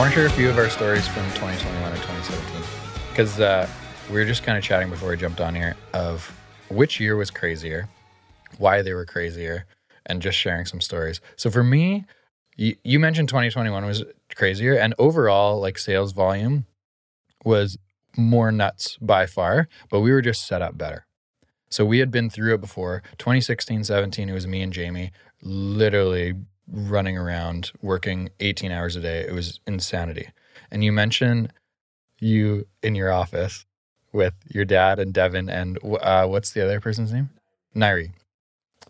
Want to share a few of our stories from 2021 and 2017 because uh, we were just kind of chatting before we jumped on here of which year was crazier, why they were crazier, and just sharing some stories. So for me, you, you mentioned 2021 was crazier, and overall, like sales volume was more nuts by far, but we were just set up better. So we had been through it before. 2016, 17, it was me and Jamie literally running around working 18 hours a day. It was insanity. And you mentioned you in your office with your dad and Devin and uh, what's the other person's name? Nairi.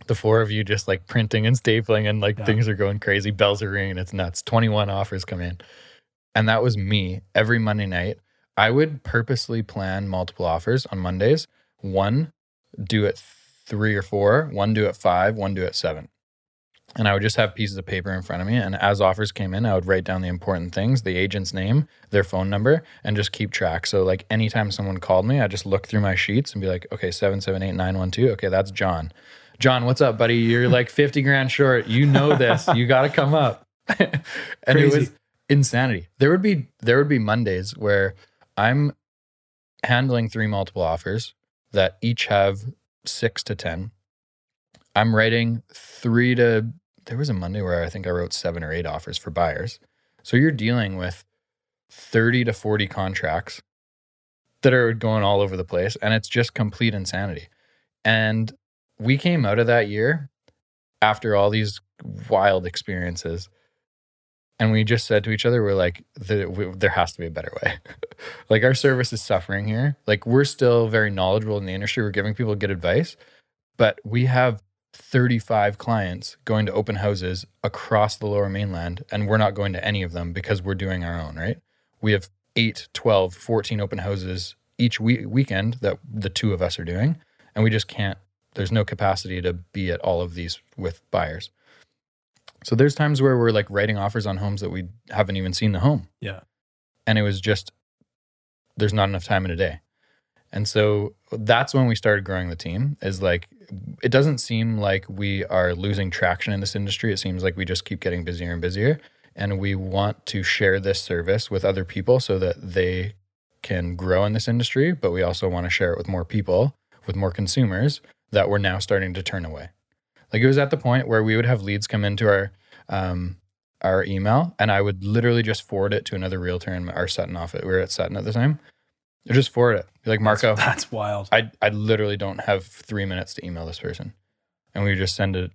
The four of you just like printing and stapling and like Yeah. things are going crazy. Bells are ringing. It's nuts. 21 offers come in. And that was me every Monday night. I would purposely plan multiple offers on Mondays. One, do it three or four, one do it five, one do it seven. And I would just have pieces of paper in front of me. And as offers came in, I would write down the important things, the agent's name, their phone number, and just keep track. So, like, anytime someone called me, I just look through my sheets and be like, okay, 778912. Okay, that's John. John, what's up, buddy? You're like 50 grand short. You know this. You got to come up. and it was insanity. There would be there would be Mondays where I'm handling three multiple offers that each have 6 to 10. I'm writing 3 to there was a Monday where I think I wrote 7 or 8 offers for buyers. So you're dealing with 30 to 40 contracts that are going all over the place and it's just complete insanity. And we came out of that year after all these wild experiences and we just said to each other we're like there, has to be a better way like our service is suffering here like we're still very knowledgeable in the industry we're giving people good advice but we have 35 clients going to open houses across the lower mainland and we're not going to any of them because we're doing our own right? We have 8 12 14 open houses each we- weekend that the two of us are doing and we just can't there's no capacity to be at all of these with buyers. So there's times where we're like writing offers on homes that we haven't even seen the home. Yeah. and it was just there's not enough time in a day. And so that's when we started growing the team is like it doesn't seem like we are losing traction in this industry it seems like we just keep getting busier and busier and we want to share this service with other people so that they can grow in this industry but we also want to share it with more people with more consumers that we're now starting to turn away like it was at the point where we would have leads come into our um, our email, and I would literally just forward it to another realtor in our Sutton office. We were at Sutton at the time. I'd just forward it. Be like Marco, That's wild. I I literally don't have three minutes to email this person, and we just send it.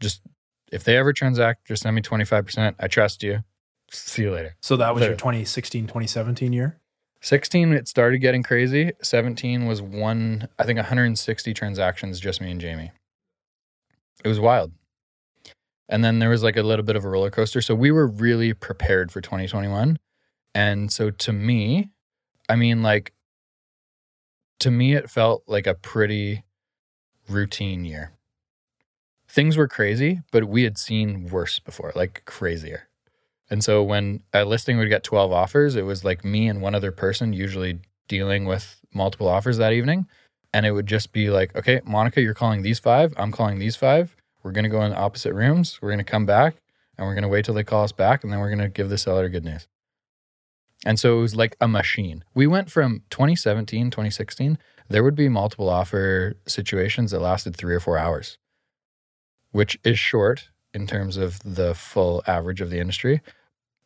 Just if they ever transact, just send me twenty five percent. I trust you. See you later. So that was your There. 2016, 2017 year? 16 it started getting crazy 17 was one i think 160 transactions just me and jamie it was wild and then there was like a little bit of a roller coaster so we were really prepared for 2021 and so to me i mean like to me it felt like a pretty routine year things were crazy but we had seen worse before like crazier and so when a listing would get 12 offers, it was like me and one other person usually dealing with multiple offers that evening. And it would just be like, okay, Monica, you're calling these five. I'm calling these five. We're going to go in opposite rooms. We're going to come back and we're going to wait till they call us back. And then we're going to give the seller good news. And so it was like a machine. We went from 2017, 2016, there would be multiple offer situations that lasted three or four hours, which is short in terms of the full average of the industry.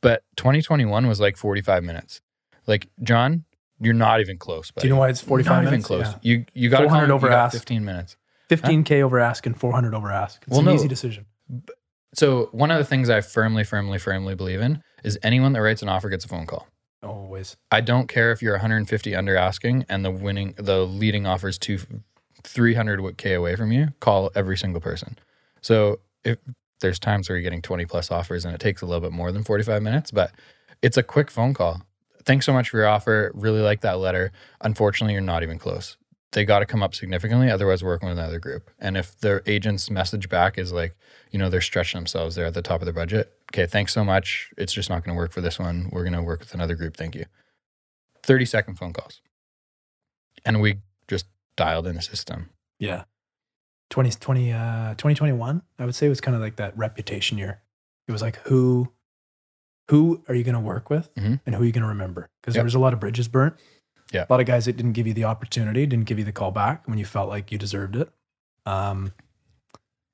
But 2021 was like 45 minutes. Like, John, you're not even close. Do you know why it's 45 not minutes? even close. Yeah. You you got 400 over over ask. 15 minutes. 15K over ask and 400 over ask. It's Well, an no. easy decision. So one of the things I firmly, firmly, firmly believe in is anyone that writes an offer gets a phone call. Always. I don't care if you're 150 under asking and the winning, the leading offers to 300 k away from you. Call every single person. So if there's times where you're getting 20 plus offers and it takes a little bit more than 45 minutes, but it's a quick phone call. Thanks so much for your offer. Really like that letter. Unfortunately, you're not even close. They got to come up significantly. Otherwise, working with another group. And if their agent's message back is like, you know, they're stretching themselves, they're at the top of their budget. Okay, thanks so much. It's just not going to work for this one. We're going to work with another group. Thank you. 30 second phone calls. And we just dialed in the system. Yeah. 20, 20, uh, 2021, I would say was kind of like that reputation year. It was like who who are you going to work with Mhm. and who are you going to remember? Because Yep. there was a lot of bridges burnt. Yeah. A lot of guys that didn't give you the opportunity, didn't give you the call back when you felt like you deserved it. Um,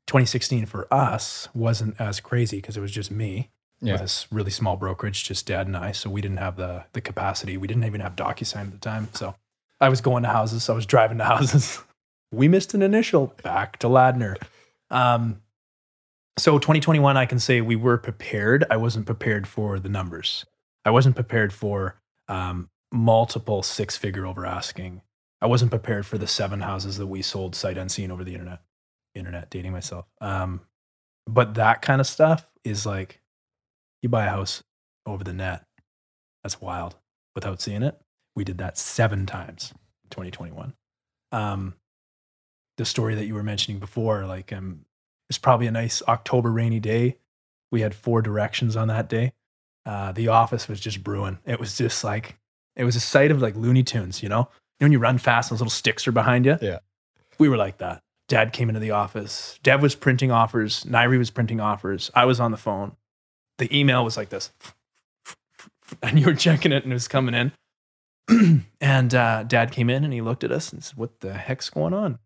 2016 for us wasn't as crazy because it was just me Yeah. with this really small brokerage, just dad and I. So we didn't have the the capacity. We didn't even have DocuSign at the time. So I was going to houses. I was driving to houses. we missed an initial back to Ladner. Um, so 2021, I can say we were prepared. I wasn't prepared for the numbers. I wasn't prepared for um, multiple six figure over asking. I wasn't prepared for the seven houses that we sold sight unseen over the internet. Internet dating myself. Um, but that kind of stuff is like you buy a house over the net. That's wild without seeing it. We did that seven times in 2021. Um, the story that you were mentioning before, like um, it's probably a nice October rainy day. We had four directions on that day. Uh, the office was just brewing. It was just like it was a sight of like Looney Tunes, you know. You know when you run fast, and those little sticks are behind you. Yeah. we were like that. Dad came into the office. Dev was printing offers. Nairi was printing offers. I was on the phone. The email was like this, and you were checking it, and it was coming in. and uh, Dad came in and he looked at us and said, "What the heck's going on?"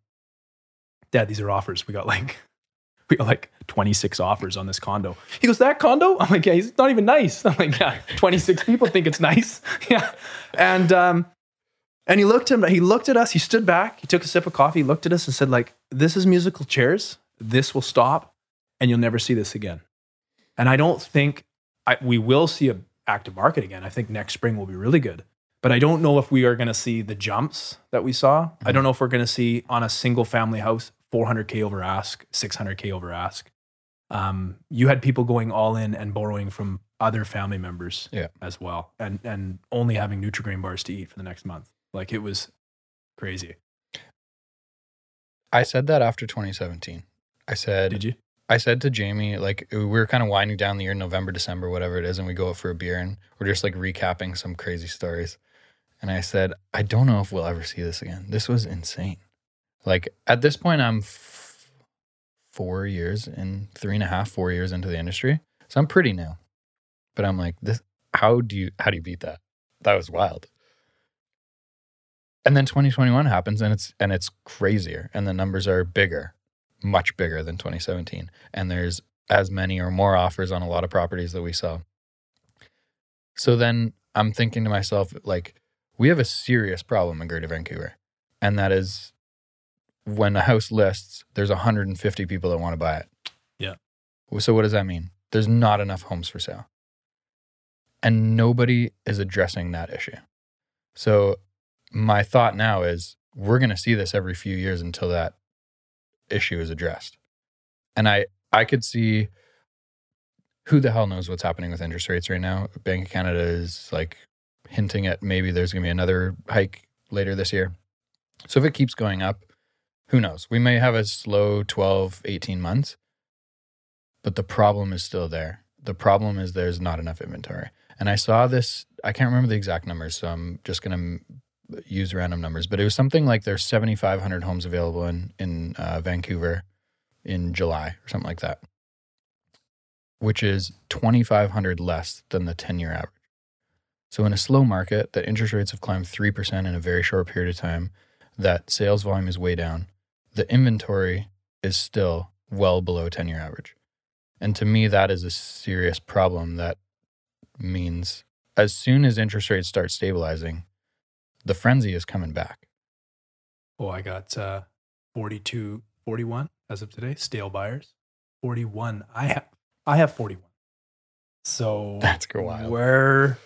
Dad, these are offers. We got like we got like 26 offers on this condo. He goes, That condo? I'm like, Yeah, he's not even nice. I'm like, Yeah, 26 people think it's nice. yeah. And um, and he looked at him, he looked at us, he stood back, he took a sip of coffee, looked at us and said, like, this is musical chairs. This will stop and you'll never see this again. And I don't think I, we will see a active market again. I think next spring will be really good. But I don't know if we are going to see the jumps that we saw. I don't know if we're going to see on a single family house 400k over ask, 600k over ask. Um, you had people going all in and borrowing from other family members Yeah. as well, and and only having Nutrigrain bars to eat for the next month. Like it was crazy. I said that after 2017. I said, Did you? I said to Jamie, like we were kind of winding down the year, November, December, whatever it is, and we go out for a beer and we're just like recapping some crazy stories. And I said, I don't know if we'll ever see this again. This was insane. Like at this point, I'm f- four years in, three and a half, four years into the industry, so I'm pretty new. But I'm like, this. How do you how do you beat that? That was wild. And then 2021 happens, and it's and it's crazier, and the numbers are bigger much bigger than 2017 and there's as many or more offers on a lot of properties that we sell. so then i'm thinking to myself like we have a serious problem in greater vancouver. And that is when a house lists there's 150 people that want to buy it. Yeah. so what does that mean? There's not enough homes for sale. And nobody is addressing that issue. So my thought now is we're going to see this every few years until that issue is addressed. And I I could see who the hell knows what's happening with interest rates right now. Bank of Canada is like hinting at maybe there's going to be another hike later this year. So if it keeps going up, who knows? We may have a slow 12, 18 months. But the problem is still there. The problem is there's not enough inventory. And I saw this, I can't remember the exact numbers, so I'm just going to use random numbers, but it was something like there's 7,500 homes available in in uh, Vancouver in July or something like that, which is 2,500 less than the 10 year average. So in a slow market, that interest rates have climbed three percent in a very short period of time, that sales volume is way down, the inventory is still well below 10 year average, and to me that is a serious problem. That means as soon as interest rates start stabilizing the frenzy is coming back. Oh, I got uh, 42, 41 as of today. Stale buyers, 41. I have, I have 41. So That's go wild. where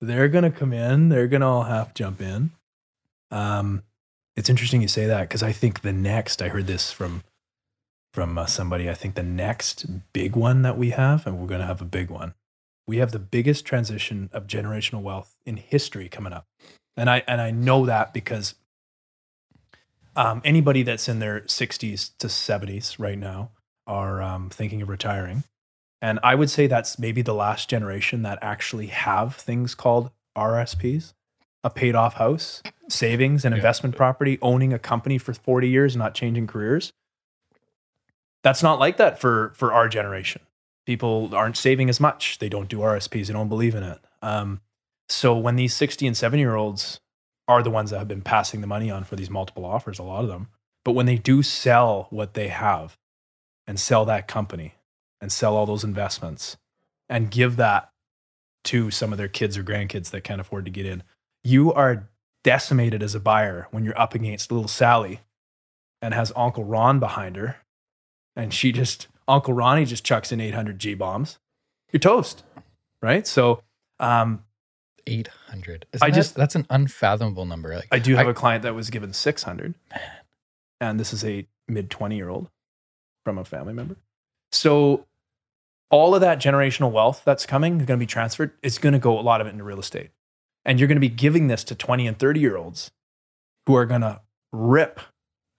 they're gonna come in, they're gonna all have jump in. Um, it's interesting you say that because I think the next I heard this from from uh, somebody. I think the next big one that we have, and we're gonna have a big one. We have the biggest transition of generational wealth in history coming up, and I and I know that because um, anybody that's in their 60s to 70s right now are um, thinking of retiring. And I would say that's maybe the last generation that actually have things called RSPs, a paid off house, savings, and Yeah. investment property, owning a company for 40 years, not changing careers. That's not like that for, for our generation. People aren't saving as much. They don't do RSPs. They don't believe in it. Um, so when these 60 and 70 year olds are the ones that have been passing the money on for these multiple offers, a lot of them, but when they do sell what they have and sell that company and sell all those investments and give that to some of their kids or grandkids that can't afford to get in, you are decimated as a buyer when you're up against little Sally and has Uncle Ron behind her and she just Uncle Ronnie just chucks in 800 G bombs. You're toast, right? So, um, 800. I I just- just that's an unfathomable number. Like I do have I- a client that was given 600, and this is a mid 20 year old from a family member. So, all of that generational wealth that's coming is going to be transferred. It's going to go a lot of it into real estate, and you're going to be giving this to 20 and 30 year olds who are going to rip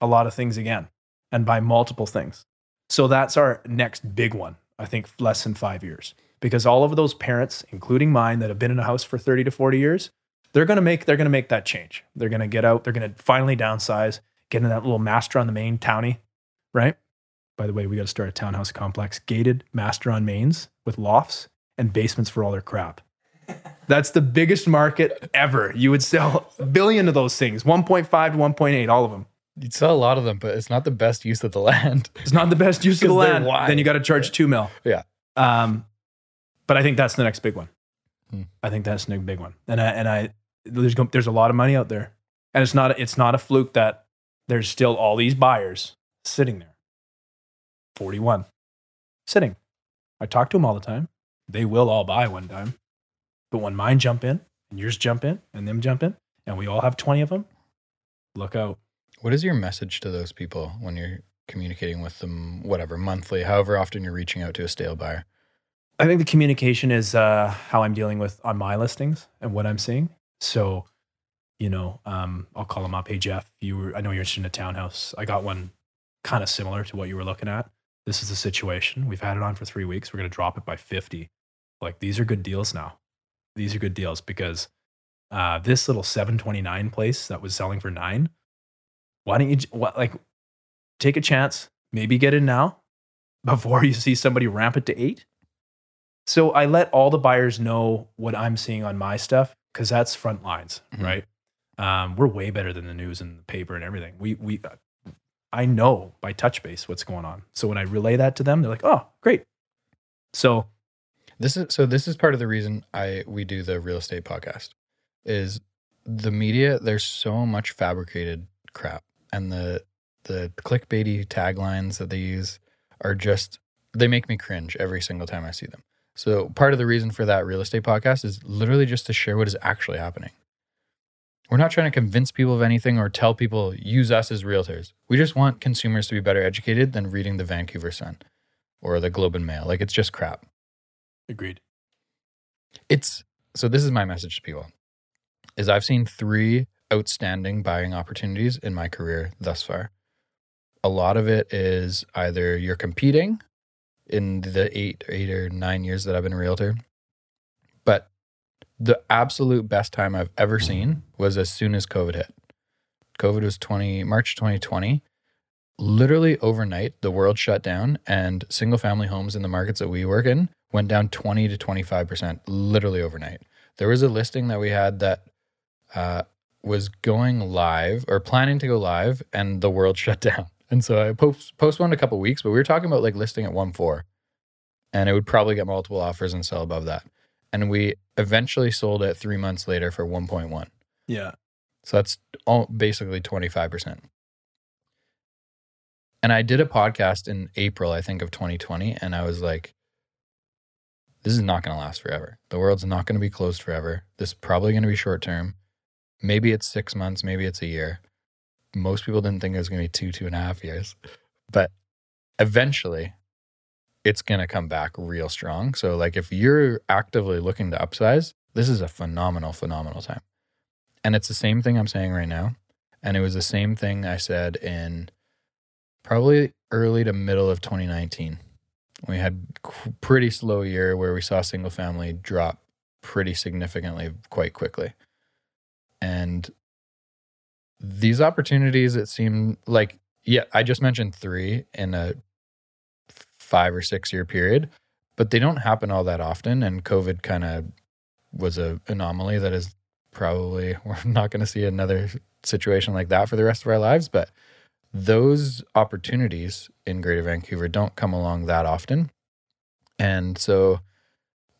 a lot of things again and buy multiple things. So that's our next big one. I think less than five years because all of those parents, including mine, that have been in a house for 30 to 40 years, they're gonna make they're gonna make that change. They're gonna get out. They're gonna finally downsize, get in that little master on the main townie, right? By the way, we got to start a townhouse complex, gated master on mains with lofts and basements for all their crap. That's the biggest market ever. You would sell a billion of those things, 1.5 to 1.8, all of them. you'd sell a lot of them, but it's not the best use of the land. It's not the best use of the land. wide. Then you got to charge two mil. Yeah. Um, but I think that's the next big one. Hmm. I think that's the next big one. And I and I there's there's a lot of money out there, and it's not it's not a fluke that there's still all these buyers sitting there. Forty one, sitting. I talk to them all the time. They will all buy one time, but when mine jump in and yours jump in and them jump in, and we all have twenty of them, look out. What is your message to those people when you're communicating with them, whatever, monthly, however often you're reaching out to a stale buyer? I think the communication is uh, how I'm dealing with on my listings and what I'm seeing. So, you know, um, I'll call them up. Hey, Jeff, you were, I know you're interested in a townhouse. I got one kind of similar to what you were looking at. This is the situation. We've had it on for three weeks. We're going to drop it by 50. Like, these are good deals now. These are good deals because uh, this little 729 place that was selling for nine, why don't you, what, like, take a chance, maybe get in now before you see somebody ramp it to eight? So I let all the buyers know what I'm seeing on my stuff because that's front lines, Mhm. right? Um, we're way better than the news and the paper and everything. We we I know by touch base what's going on. So when I relay that to them, they're like, "Oh, great." So This is so this is part of the reason I we do the real estate podcast is the media there's so much fabricated crap and the the clickbaity taglines that they use are just they make me cringe every single time I see them. So part of the reason for that real estate podcast is literally just to share what is actually happening. We're not trying to convince people of anything or tell people use us as realtors. We just want consumers to be better educated than reading the Vancouver Sun or the Globe and Mail. Like it's just crap agreed. it's so this is my message to people is i've seen three outstanding buying opportunities in my career thus far a lot of it is either you're competing in the eight eight or nine years that i've been a realtor but the absolute best time i've ever seen was as soon as covid hit covid was 20 march 2020 literally overnight the world shut down and single family homes in the markets that we work in went down 20 to 25% literally overnight. There was a listing that we had that uh, was going live or planning to go live, and the world shut down. And so I post, postponed a couple weeks, but we were talking about like listing at 1.4, and it would probably get multiple offers and sell above that. And we eventually sold it three months later for 1.1. Yeah. So that's all, basically 25%. And I did a podcast in April, I think, of 2020. And I was like, this is not going to last forever. The world's not going to be closed forever. This is probably going to be short term. Maybe it's six months, maybe it's a year. Most people didn't think it was going to be two, two and a half years. But eventually, it's going to come back real strong. So, like, if you're actively looking to upsize, this is a phenomenal, phenomenal time. And it's the same thing I'm saying right now. And it was the same thing I said in probably early to middle of 2019. We had pretty slow year where we saw single family drop pretty significantly quite quickly. And these opportunities, it seemed like, yeah, I just mentioned three in a five or six year period. but they don't happen all that often. And COVID kind of was a anomaly that is probably we're not going to see another situation like that for the rest of our lives. But those opportunities in Greater Vancouver don't come along that often. And so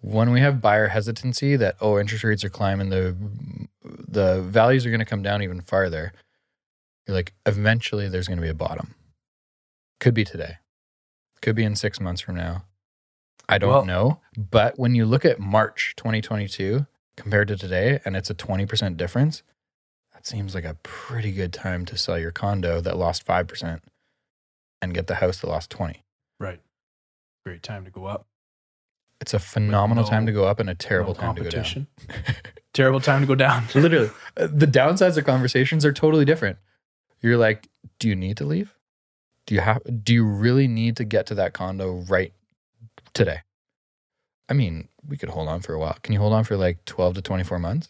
when we have buyer hesitancy that oh interest rates are climbing the the values are going to come down even farther you're like eventually there's going to be a bottom. Could be today. Could be in 6 months from now. I don't Well- know. But when you look at march 2022 compared to today and it's a 20% difference that seems like a pretty good time to sell your condo that lost 5% and get the house that lost 20 Right. Great time to go up. It's a phenomenal time to go up and a terrible No time to go down. Terrible time to go down. Literally, Uh, the downsides of conversations are totally different. You're like, do you need to leave? Do you have? Do you really need to get to that condo right today? I mean, we could hold on for a while. Can you hold on for like 12 to 24 months?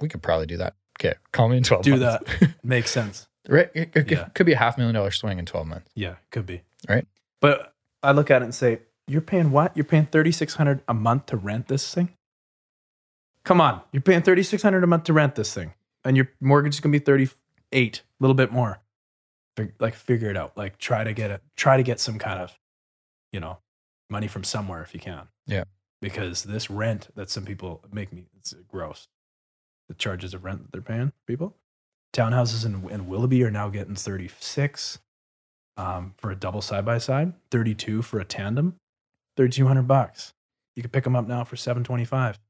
We could probably do that. Okay, call me in 12 Do months. Makes sense. right? It, it Yeah. could be a half million dollar swing in 12 months. Yeah, could be. Right. But I look at it and say, you're paying what? You're paying 3600 a month to rent this thing? Come on. You're paying 3600 a month to rent this thing. And your mortgage is going to be 38, a little bit more. Fig- Like figure it out. Like try to get it try to get some kind of, you know, money from somewhere if you can. Yeah. Because this rent that some people make me it's gross. The charges of rent that they're paying people. Townhouses in, in Willoughby are now getting 36 um, for a double side by side, 32 for a tandem, 3200 bucks. You could pick them up now for 725.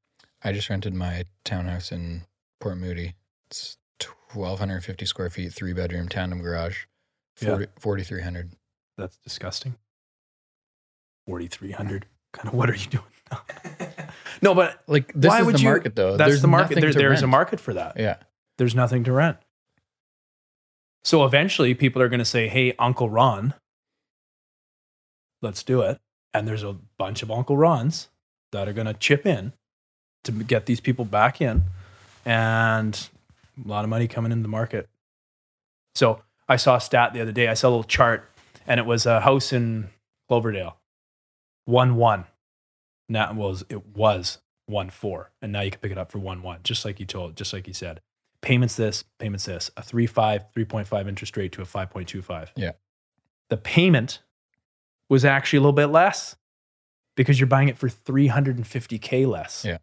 I just rented my townhouse in Port Moody. It's 1,250 square feet, three bedroom tandem garage, Yeah. 40, 4,300. That's disgusting. 4300. Kind of what are you doing? no, but Like, this Why is would the you- market though. that's There's the market. There, to there's a market for that. Yeah. There's nothing to rent. So eventually people are going to say, hey, Uncle Ron, let's do it. And there's a bunch of Uncle Rons that are going to chip in to get these people back in and a lot of money coming in the market. So I saw a stat the other day. I saw a little chart and it was a house in Cloverdale, 1 1. Now was, it was 1 4. And now you can pick it up for 1 1, just like you told, just like you said payments this, payments this, a 3 5, 3.5 interest rate to a 5.25. Yeah. The payment was actually a little bit less because you're buying it for 350K less. Yeah.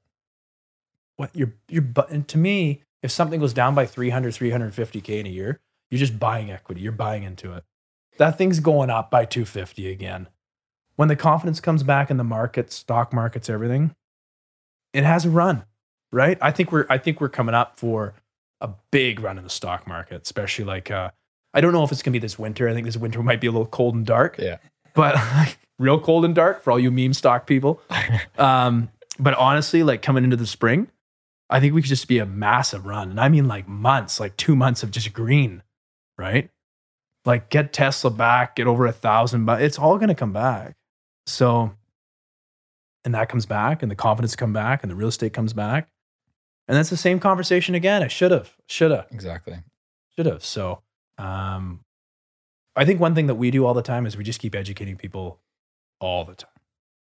What you're, you're, bu- and to me, if something goes down by 300, 350K in a year, you're just buying equity. You're buying into it. That thing's going up by 250 again. When the confidence comes back in the market, stock markets, everything, it has a run, right? I think we're I think we're coming up for a big run in the stock market, especially like uh, I don't know if it's gonna be this winter. I think this winter might be a little cold and dark. Yeah. But real cold and dark for all you meme stock people. Um, but honestly, like coming into the spring, I think we could just be a massive run. And I mean like months, like two months of just green, right? Like get Tesla back, get over a thousand, but it's all gonna come back. So and that comes back and the confidence come back and the real estate comes back. And that's the same conversation again. I should have, should have, Exactly. should have. So um I think one thing that we do all the time is we just keep educating people all the time.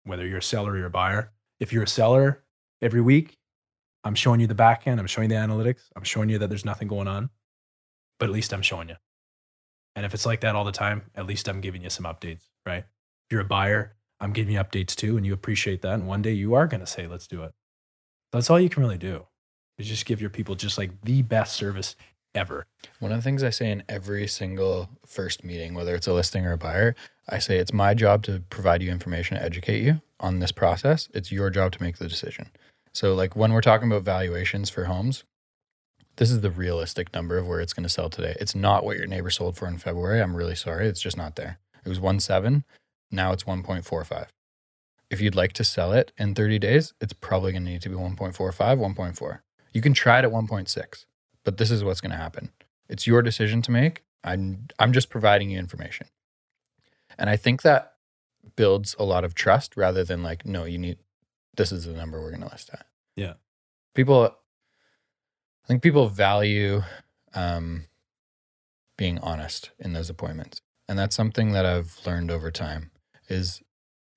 Whether you're a seller or a buyer. If you're a seller every week, I'm showing you the back end, I'm showing you the analytics, I'm showing you that there's nothing going on. But at least I'm showing you. And if it's like that all the time, at least I'm giving you some updates, right? If you're a buyer, I'm giving you updates too, and you appreciate that. And one day you are going to say, let's do it. That's all you can really do is just give your people just like the best service ever. One of the things I say in every single first meeting, whether it's a listing or a buyer, I say it's my job to provide you information, to educate you on this process. It's your job to make the decision. So, like when we're talking about valuations for homes, this is the realistic number of where it's going to sell today. It's not what your neighbor sold for in February. I'm really sorry. It's just not there. It was 1.7. Now it's 1.45. If you'd like to sell it in 30 days, it's probably going to need to be 1.45, 1.4. You can try it at 1.6 but this is what's going to happen. It's your decision to make. I'm I'm just providing you information. And I think that builds a lot of trust rather than like no, you need this is the number we're going to list at. Yeah. People I think people value um being honest in those appointments. And that's something that I've learned over time is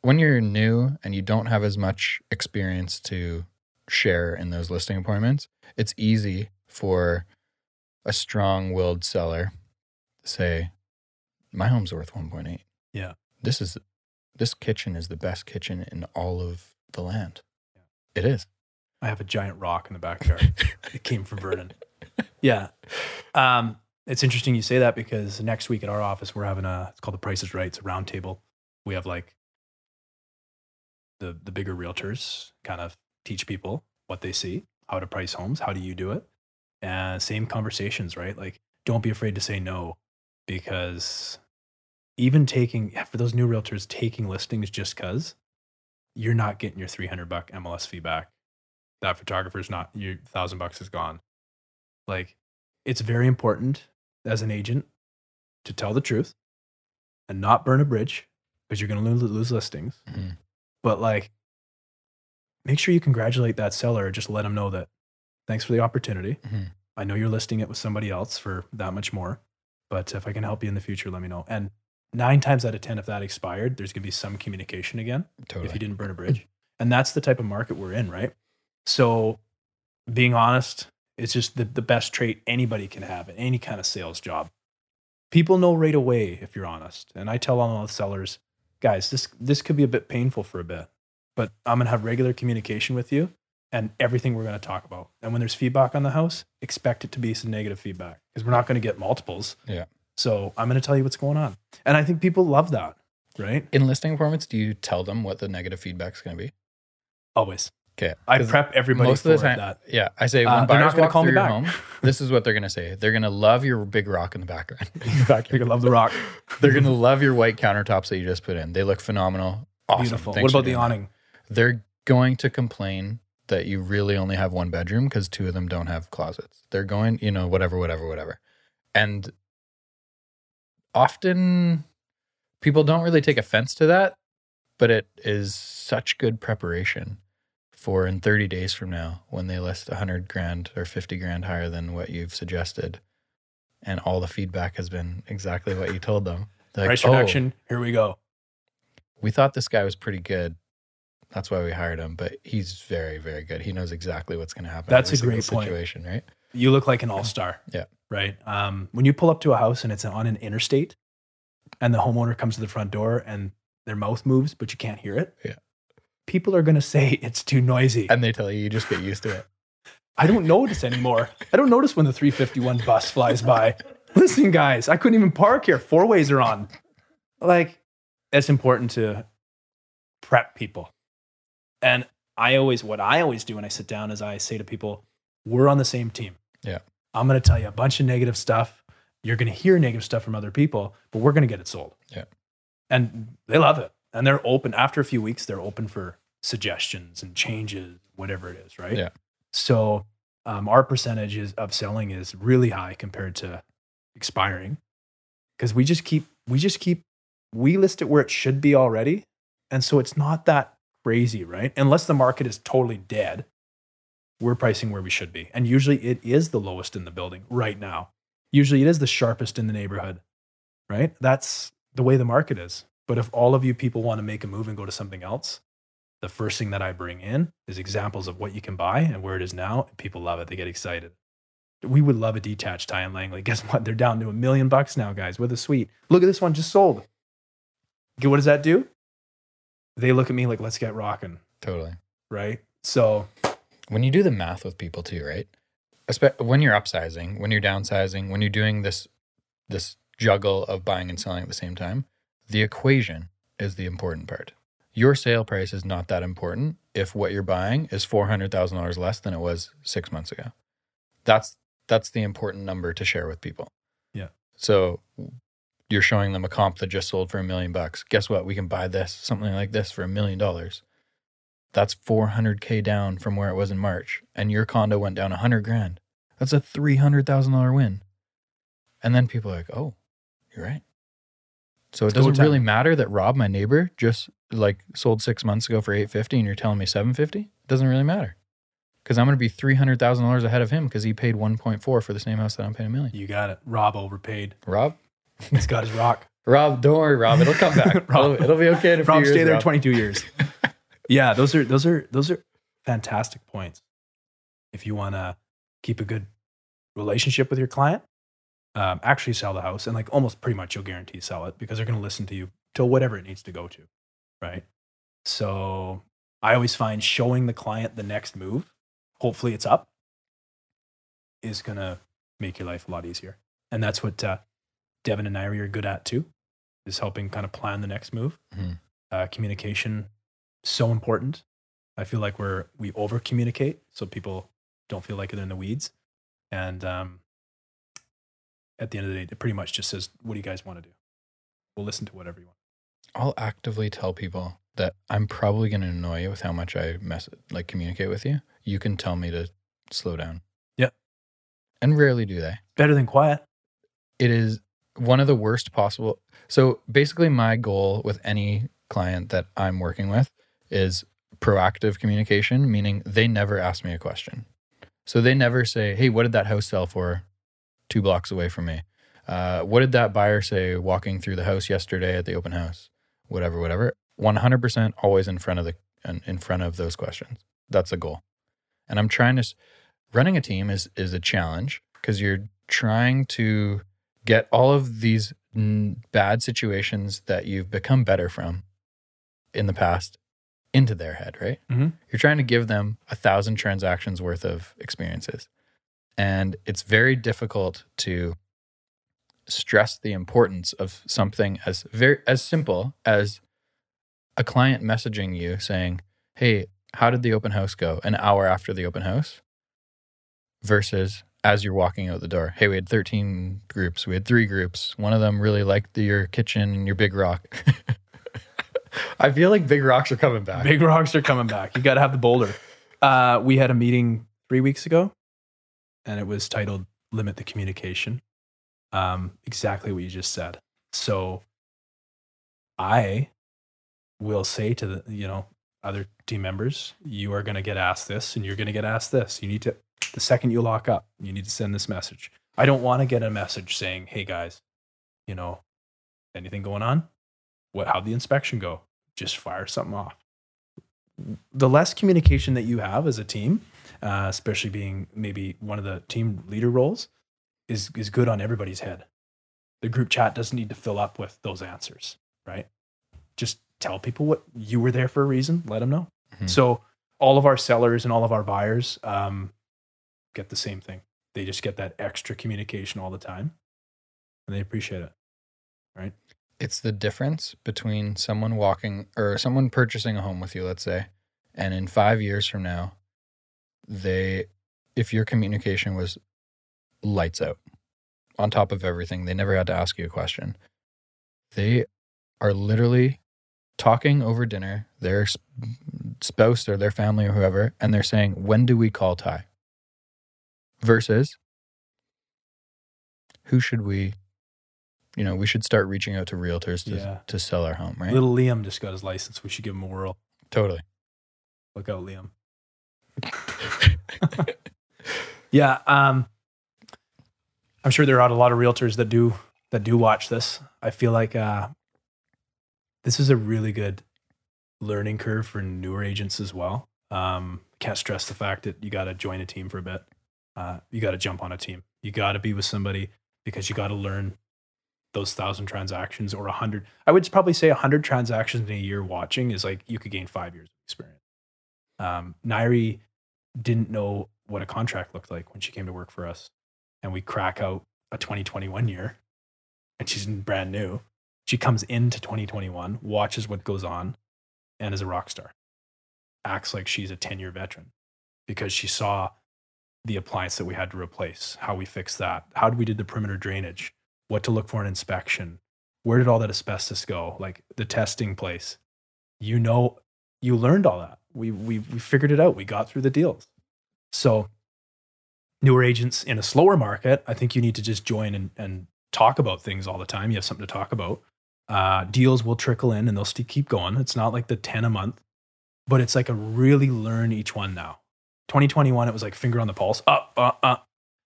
when you're new and you don't have as much experience to share in those listing appointments, it's easy for a strong-willed seller to say, "My home's worth 1.8." Yeah. This is this kitchen is the best kitchen in all of the land. It is. I have a giant rock in the backyard. it came from Vernon. Yeah. Um, it's interesting you say that because next week at our office, we're having a, it's called the Price is Right. It's a round table. We have like the, the bigger realtors kind of teach people what they see, how to price homes. How do you do it? And same conversations, right? Like, don't be afraid to say no because even taking, for those new realtors, taking listings just because you're not getting your 300 buck MLS fee back that photographer's not your thousand bucks is gone. Like it's very important as an agent to tell the truth and not burn a bridge because you're going to lose, listings. Mhm. But like, make sure you congratulate that seller. Just let them know that thanks for the opportunity. Mhm. I know you're listing it with somebody else for that much more, but if I can help you in the future, let me know. And nine times out of 10, if that expired, there's going to be some communication again Totally. if you didn't burn a bridge. And that's the type of market we're in, right? So being honest, it's just the, the best trait anybody can have in any kind of sales job. People know right away if you're honest. And I tell all the sellers, guys, this this could be a bit painful for a bit, but I'm gonna have regular communication with you and everything we're gonna talk about. And when there's feedback on the house, expect it to be some negative feedback because we're not gonna get multiples. Yeah. So I'm gonna tell you what's going on. And I think people love that, right? In listing appointments, do you tell them what the negative feedback is going to be? Always. Okay. I prep everybody most of the time, that. yeah, I say Uh, when they're not gonna walk call through me your back. home, this is what they're gonna say. They're gonna love your big rock in the background. You're gonna love the rock. they're gonna love your white countertops that you just put in. They look phenomenal. Awesome. Beautiful. Thanks what about the doing that. awning? They're going to complain that you really only have one bedroom because two of them don't have closets. They're going, you know, whatever, whatever, whatever. And often people don't really take offense to that, but it is such good preparation for in 30 days from now when they list 100 grand or 50 grand higher than what you've suggested. And all the feedback has been exactly what you told them. They're like, Price "Oh, reduction. Here we go. we thought this guy was pretty good. That's why we hired him, but he's very, very good. He knows exactly what's going to happen. That's a great point. situation, right? You look like an all star. Yeah. Right. Um, when you pull up to a house and it's on an interstate, and the homeowner comes to the front door and their mouth moves, but you can't hear it. Yeah. People are gonna say it's too noisy. And they tell you, you just get used to it. I don't notice anymore. I don't notice when the 351 bus flies by. Listen, guys, I couldn't even park here. Four ways are on. Like, it's important to prep people. And I always, what I always do when I sit down is I say to people, we're on the same team. Yeah. I'm going to tell you a bunch of negative stuff. You're going to hear negative stuff from other people, but we're going to get it sold. Yeah. And they love it. And they're open. After a few weeks, they're open for suggestions and changes, whatever it is, right? Yeah. So um, our percentage is, of selling is really high compared to expiring because we just keep we just keep we list it where it should be already, and so it's not that crazy, right? Unless the market is totally dead, we're pricing where we should be, and usually it is the lowest in the building right now. Usually it is the sharpest in the neighborhood, right? That's the way the market is. But if all of you people want to make a move and go to something else, the first thing that I bring in is examples of what you can buy and where it is now. People love it. They get excited. We would love a detached tie in Langley. Guess what? They're down to a million bucks now, guys, with a suite. Look at this one just sold. What does that do? They look at me like, let's get rocking, Totally. right? So When you do the math with people too, right? When you're upsizing, when you're downsizing, when you're doing this this juggle of buying and selling at the same time, the equation is the important part. Your sale price is not that important if what you're buying is four hundred thousand dollars less than it was six months ago. That's that's the important number to share with people. Yeah. So you're showing them a comp that just sold for a million bucks. Guess what? We can buy this something like this for a million dollars. That's 400k down from where it was in March, and your condo went down 100 grand. That's a $300,000 win. And then people are like, "Oh, you're right." So it doesn't really matter that Rob, my neighbor, just like sold six months ago for 850, and you're telling me 750. It doesn't really matter because I'm going to be $300,000 ahead of him because he paid 1.4 for the same house that I'm paying a million. you got it. Rob overpaid. Rob, He's got his rock. Rob, don't worry, Rob. It'll come back. Rob- it'll, it'll be okay in a few Rob, years. stay there Rob. 22 years. yeah, those are those are those are fantastic points. If you want to keep a good relationship with your client, um, actually sell the house, and like almost pretty much you'll guarantee sell it because they're going to listen to you till whatever it needs to go to, right? So I always find showing the client the next move, hopefully it's up, is going to make your life a lot easier, and that's what uh, Devin and Nairi are good at too, is helping kind of plan the next move Mhm. uh, communication so important. I feel like we're we over communicate so people don't feel like they're in the weeds. And um, at the end of the day, it pretty much just says, "What do you guys want to do? We'll listen to whatever you want." I'll actively tell people that I'm probably going to annoy you with how much I mess like communicate with you. You can tell me to slow down. Yeah. And rarely do they. Better than quiet. It is one of the worst possible. So basically, my goal with any client that I'm working with is proactive communication, meaning they never ask me a question. So they never say, Hey, what did that house sell for two blocks away from me? Uh, what did that buyer say walking through the house yesterday at the open house? Whatever, whatever. 100% always in front of the in front of those questions. That's the goal. And I'm trying to running a team is is a challenge because you're trying to get all of these n- bad situations that you've become better from in the past into their head, right? Mhm. You're trying to give them a thousand transactions worth of experiences. And it's very difficult to stress the importance of something as very as simple as a client messaging you saying, Hey, how did the open house go? An hour after the open house versus as you're walking out the door. Hey, we had 13 groups. We had three groups. One of them really liked the, your kitchen and your big rock. I feel like big rocks are coming back. Big rocks are coming back. You got to have the boulder. Uh, we had a meeting three weeks ago, and it was titled "Limit the Communication." Um, exactly what you just said. So, I will say to the you know other team members, you are going to get asked this, and you're going to get asked this. You need to the second you lock up, you need to send this message. I don't want to get a message saying, "Hey guys, you know, anything going on? What? How'd the inspection go? Just fire something off." the less communication that you have as a team, uh, especially being maybe one of the team leader roles, is is good on everybody's head. The group chat doesn't need to fill up with those answers, right? Just tell people what you were there for a reason. Let them know. Mhm. So all of our sellers and all of our buyers um, get the same thing. They just get that extra communication all the time, and they appreciate it. Right. It's the difference between someone walking or someone purchasing a home with you, let's say, and in five years from now, they, if your communication was lights out on top of everything, they never had to ask you a question. They are literally talking over dinner, their sp- spouse or their family or whoever, and they're saying, When do we call Ty? Versus, who should we you know, we should start reaching out to realtors to, Yeah. to sell our home, right? Little Liam just got his license. We should give him a whirl. totally. Look out, Liam. Yeah, um, I'm sure there are a lot of realtors that do that do watch this. I feel like uh, this is a really good learning curve for newer agents as well. Um, can't stress the fact that you got to join a team for a bit. Uh, you got to jump on a team. You got to be with somebody because you got to learn those thousand transactions or a hundred. I would probably say a hundred transactions in a year watching is like you could gain five years of experience. Um, Nairi didn't know what a contract looked like when she came to work for us. And we crack out a 2021 year and she's brand new. She comes into 2021, watches what goes on, and is a rock star. Acts like she's a 10 year veteran because she saw the appliance that we had to replace, how we fixed that, how we did the perimeter drainage, what to look for in inspection, where did all that asbestos go, like the testing place. You know, you learned all that. We, we, we figured it out. We got through the deals. So, newer agents in a slower market, I think you need to just join and, and talk about things all the time. You have something to talk about. Uh, deals will trickle in and they'll keep going. It's not like the 10 a month, but it's like a really learn each one now. 2021, it was like finger on the pulse. Up, uh, uh.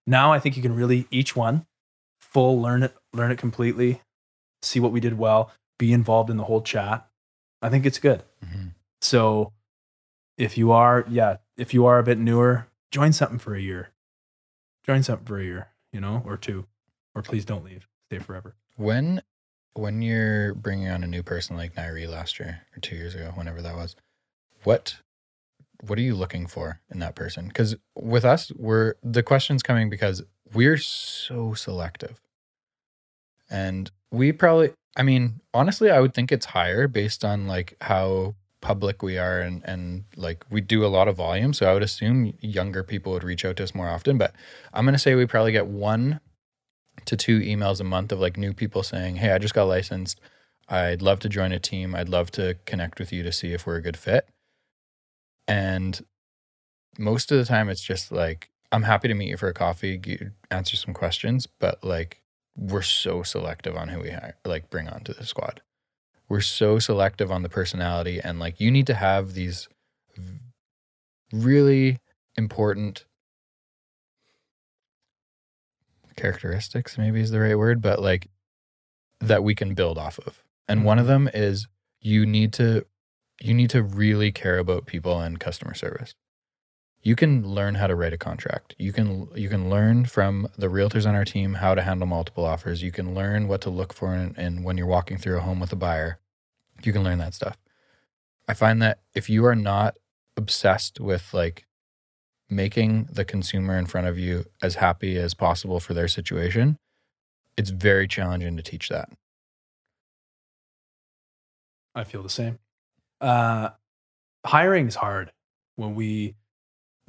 Now I think you can really each one full learn it, learn it completely. see what we did well, be involved in the whole chat. I think it's good. Mhm. So if you are, yeah, if you are a bit newer, join something for a year. Join something for a year, you know, or two, or please don't leave. Stay forever. When when you're bringing on a new person like Nairi last year or two years ago, whenever that was, what what are you looking for in that person? Because with us, we're the question's coming because we're so selective, and we probably, I mean, honestly, I would think it's higher based on like how public we are and and like we do a lot of volume. So I would assume younger people would reach out to us more often. But I'm gonna say we probably get one to two emails a month of like new people saying, Hey, I just got licensed. I'd love to join a team. I'd love to connect with you to see if we're a good fit. And most of the time, it's just like, I'm happy to meet you for a coffee, g- answer some questions, but like, we're so selective on who we hire, like bring onto the squad. We're so selective on the personality, and like, you need to have these really important characteristics maybe is the right word but like that we can build off of and one of mm-hmm. them is you need to you need to really care about people and customer service. You can learn how to write a contract. You can you can learn from the realtors on our team how to handle multiple offers. You can learn what to look for and in, when you're walking through a home with a buyer. You can learn that stuff. I find that if you are not obsessed with like making the consumer in front of you as happy as possible for their situation, it's very challenging to teach that. I feel the same. Uh, hiring is hard. When we,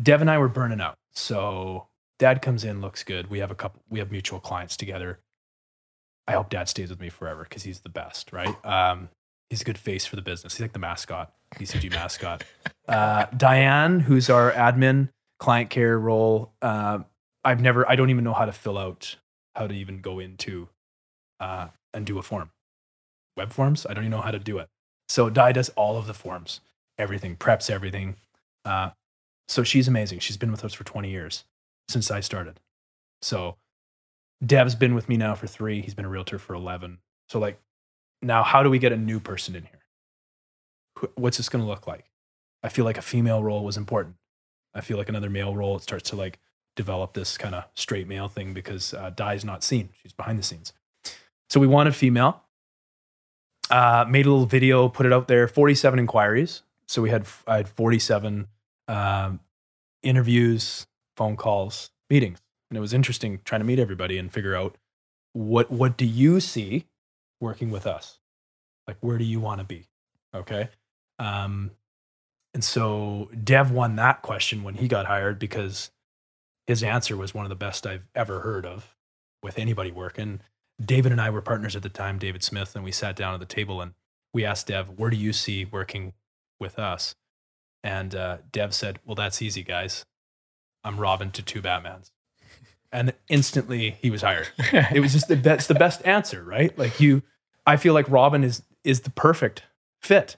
Dev and I were burning out. So dad comes in, looks good. We have a couple, we have mutual clients together. I hope dad stays with me forever because he's the best, right? Um, he's a good face for the business. He's like the mascot, BCG mascot. Uh, Diane, who's our admin, client care role. Uh, I've never, I don't even know how to fill out, how to even go into uh, and do a form. Web forms, I don't even know how to do it. So Di does all of the forms, everything, preps everything. Uh, so she's amazing. She's been with us for 20 years since I started. So Dev's been with me now for three. He's been a realtor for 11. So, like, now how do we get a new person in here? What's this going to look like? I feel like a female role was important. I feel like another male role, it starts to like develop this kind of straight male thing because uh, Di's not seen. She's behind the scenes. So we wanted female. Uh, made a little video, put it out there. Forty-seven inquiries. So we had I had forty-seven um, interviews, phone calls, meetings, and it was interesting trying to meet everybody and figure out what what do you see working with us? Like where do you want to be? Okay. Um, and so Dev won that question when he got hired because his answer was one of the best I've ever heard of with anybody working. David and I were partners at the time, David Smith, and we sat down at the table and we asked Dev, where do you see working with us? And uh, Dev said, well, that's easy, guys. I'm Robin to two Batmans. And instantly he was hired. It was just the, that's the best answer, right? Like you, I feel like Robin is is the perfect fit.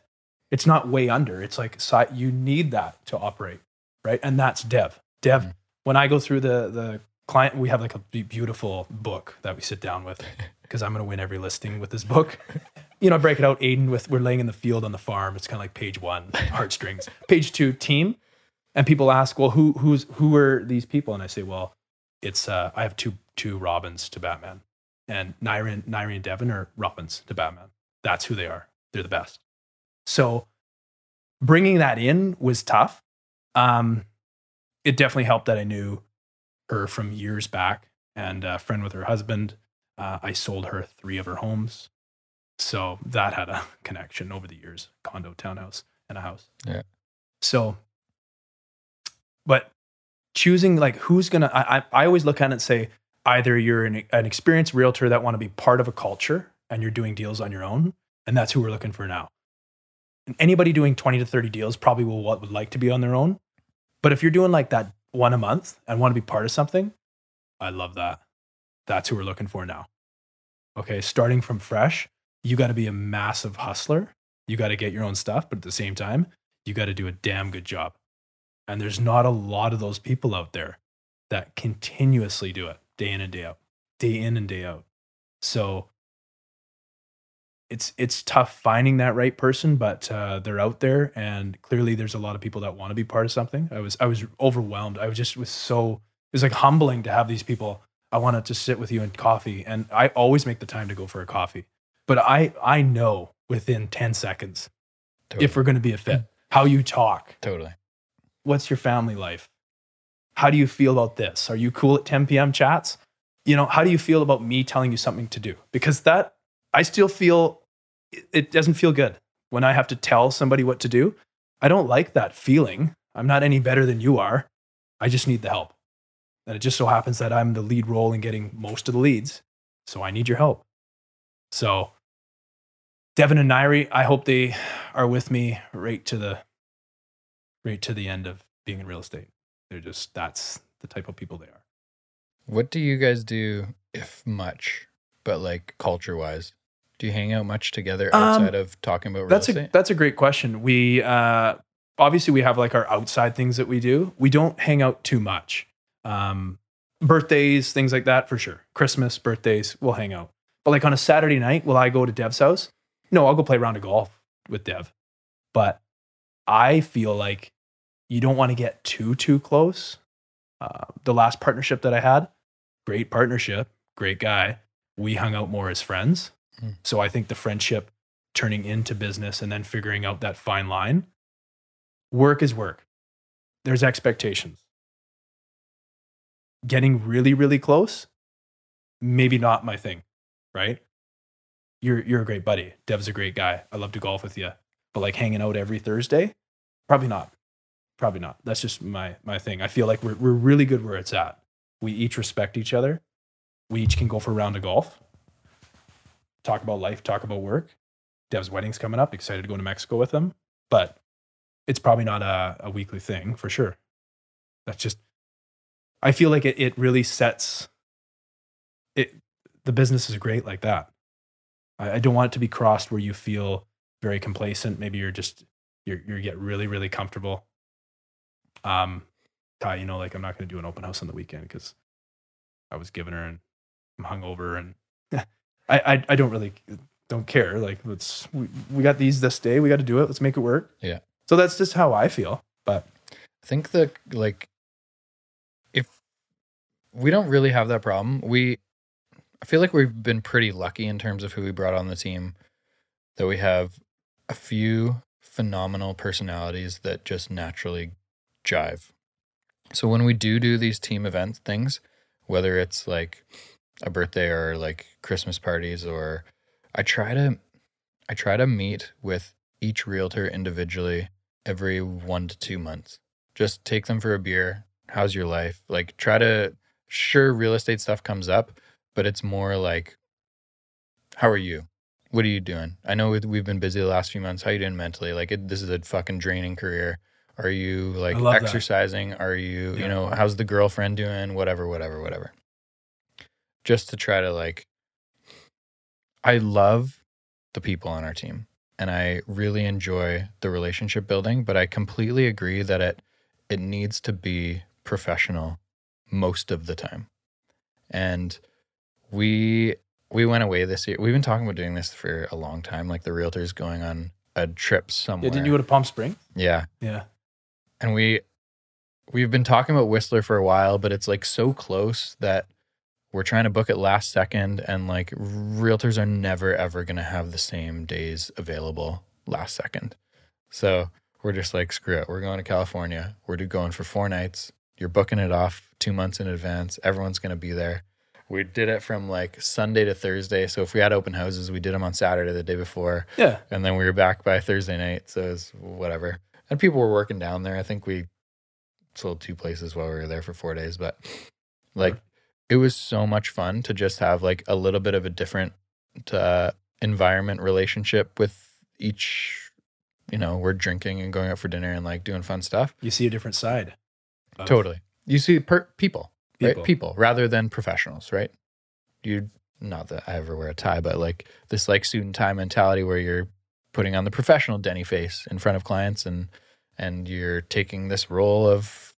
It's not way under. It's like you need that to operate, right? And that's Dev. Dev. Mhm. When I go through the the client, we have like a beautiful book that we sit down with because I'm going to win every listing with this book. You know, I break it out. Aiden with we're laying in the field on the farm. It's kind of like page one, heartstrings. page two, team. And people ask, well, who who's who are these people? And I say, well, it's uh, I have two two Robins to Batman, and Nairi and, Nairi and Devin are Robins to Batman. That's who they are. They're the best. So bringing that in was tough. Um, it definitely helped that I knew her from years back and a friend with her husband. Uh, I sold her three of her homes. So that had a connection over the years condo, townhouse, and a house. Yeah. So, but choosing like who's gonna, I, I, I always look at it and say either you're an, an experienced realtor that want to be part of a culture and you're doing deals on your own, and that's who we're looking for now. And anybody doing 20 to 30 deals probably will what would like to be on their own. But if you're doing like that one a month and want to be part of something, I love that. That's who we're looking for now. Okay, starting from fresh, you got to be a massive hustler. You got to get your own stuff, but at the same time, you got to do a damn good job. And there's not a lot of those people out there that continuously do it day in and day out, day in and day out. So it's it's tough finding that right person, but uh, they're out there, and clearly there's a lot of people that want to be part of something. I was I was overwhelmed. I was just was so it was like humbling to have these people. I wanted to sit with you and coffee, and I always make the time to go for a coffee. But I I know within ten seconds Totally. if we're going to be a fit, how you talk, totally. what's your family life? How do you feel about this? Are you cool at 10 p.m. chats? You know, how do you feel about me telling you something to do? Because that I still feel it- doesn't feel good when I have to tell somebody what to do. I don't like that feeling. I'm not any better than you are. I just need the help. And it just so happens that I'm the lead role in getting most of the leads. So I need your help. So Devin and Nairi, I hope they are with me right to the right to the end of being in real estate. They're just that's the type of people they are. What do you guys do, if much, but like culture wise? Do you hang out much together Um, outside of talking about That's a that's a great question. We uh obviously we have like our outside things that we do. We don't hang out too much. Um birthdays, things like that for sure. Christmas, birthdays, we'll hang out. But like on a Saturday night, will I go to Dev's house? No, I'll go play a round of golf with Dev. But I feel like you don't want to get too too close. Uh, the last partnership that I had, great partnership, great guy. We hung out more as friends. Mm. So I think the friendship turning into business and then figuring out that fine line. Work is work. There's expectations. Getting really, really close, maybe not my thing, right? You're you're a great buddy. Dev's a great guy. I love to golf with you. But like hanging out every Thursday, probably not. Probably not. That's just my my thing. I feel like we're we're really good where it's at. We each respect each other. We each can go for a round of golf. Talk about life, talk about work. Dev's wedding's coming up. Excited to go to Mexico with him. But it's probably not a, a weekly thing for sure. That's just I feel like it it really sets it the business is great like that. I, I don't want it to be crossed where you feel very complacent. Maybe you're just you're you get really, really comfortable. Um Ty, you know, like I'm not gonna do an open house on the weekend because I was giving her and I'm hungover and I, I I don't really don't care. Like let's we, we got these this day, we got to do it. Let's make it work. Yeah. So that's just how I feel. But I think that like if we don't really have that problem, we I feel like we've been pretty lucky in terms of who we brought on the team. That we have a few phenomenal personalities that just naturally jive. So when we do do these team event things, whether it's like a birthday or like Christmas parties or I try to I try to meet with each realtor individually every 1 to 2 months just take them for a beer. How's your life? Like, try to, sure, real estate stuff comes up, but it's more like, how are you? What are you doing? I know we- we've been busy the last few months. How you doing mentally? Like, it, this is a fucking draining career. Are you like love that. exercising? Are you, Yeah. you know, how's the girlfriend doing? Whatever, whatever, whatever. Just to try to like, I love the people on our team and I really enjoy the relationship building, but I completely agree that it it needs to be professional most of the time. And we we went away this year. We've been talking about doing this for a long time, like the realtors going on a trip somewhere. yeah, didn't you go to Palm Springs? Yeah. Yeah. And we we've been talking about Whistler for a while, but it's like so close that we're trying to book it last second and like realtors are never ever going to have the same days available last second. So, we're just like screw it. We're going to California. We're going for 4 nights. You're booking it off 2 months in advance. Everyone's going to be there. We did it from like Sunday to Thursday. So if we had open houses, we did them on Saturday the day before Yeah. and then we were back by Thursday night. So it was whatever. And people were working down there. I think we sold two places while we were there for four days, but like it was so much fun to just have like a little bit of a different uh, environment relationship with each. You know, we're drinking and going out for dinner and like doing fun stuff. You see a different side. of Totally. You see per- people, People. right? People rather than professionals, right? You not that I ever wear a tie, but like this like suit and tie mentality where you're putting on the professional Denny face in front of clients and and you're taking this role of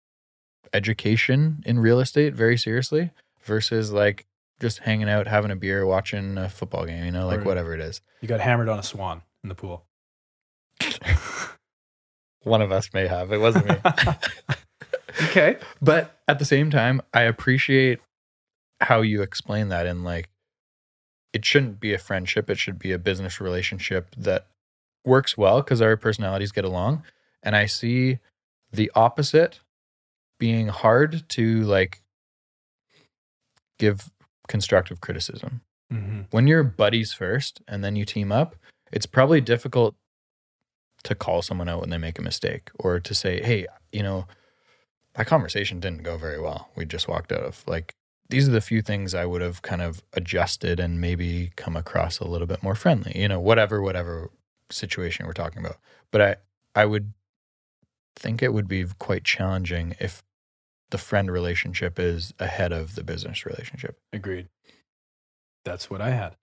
education in real estate very seriously versus like just hanging out, having a beer, watching a football game, you know, like Or- whatever it is. You got hammered on a swan in the pool. One of us may have. It wasn't me. okay. but at the same time, I appreciate how you explain that in like it shouldn't be a friendship, it should be a business relationship that works well because our personalities get along. And I see the opposite being hard to like give constructive criticism. Mm-hmm. When you're buddies first and then you team up, it's probably difficult to call someone out when they make a mistake or to say, hey, you know, that conversation didn't go very well. We just walked out of. Like, these are the few things I would have kind of adjusted and maybe come across a little bit more friendly, you know, whatever, whatever situation we're talking about. But I, I would think it would be quite challenging if the friend relationship is ahead of the business relationship. Agreed. That's what I had.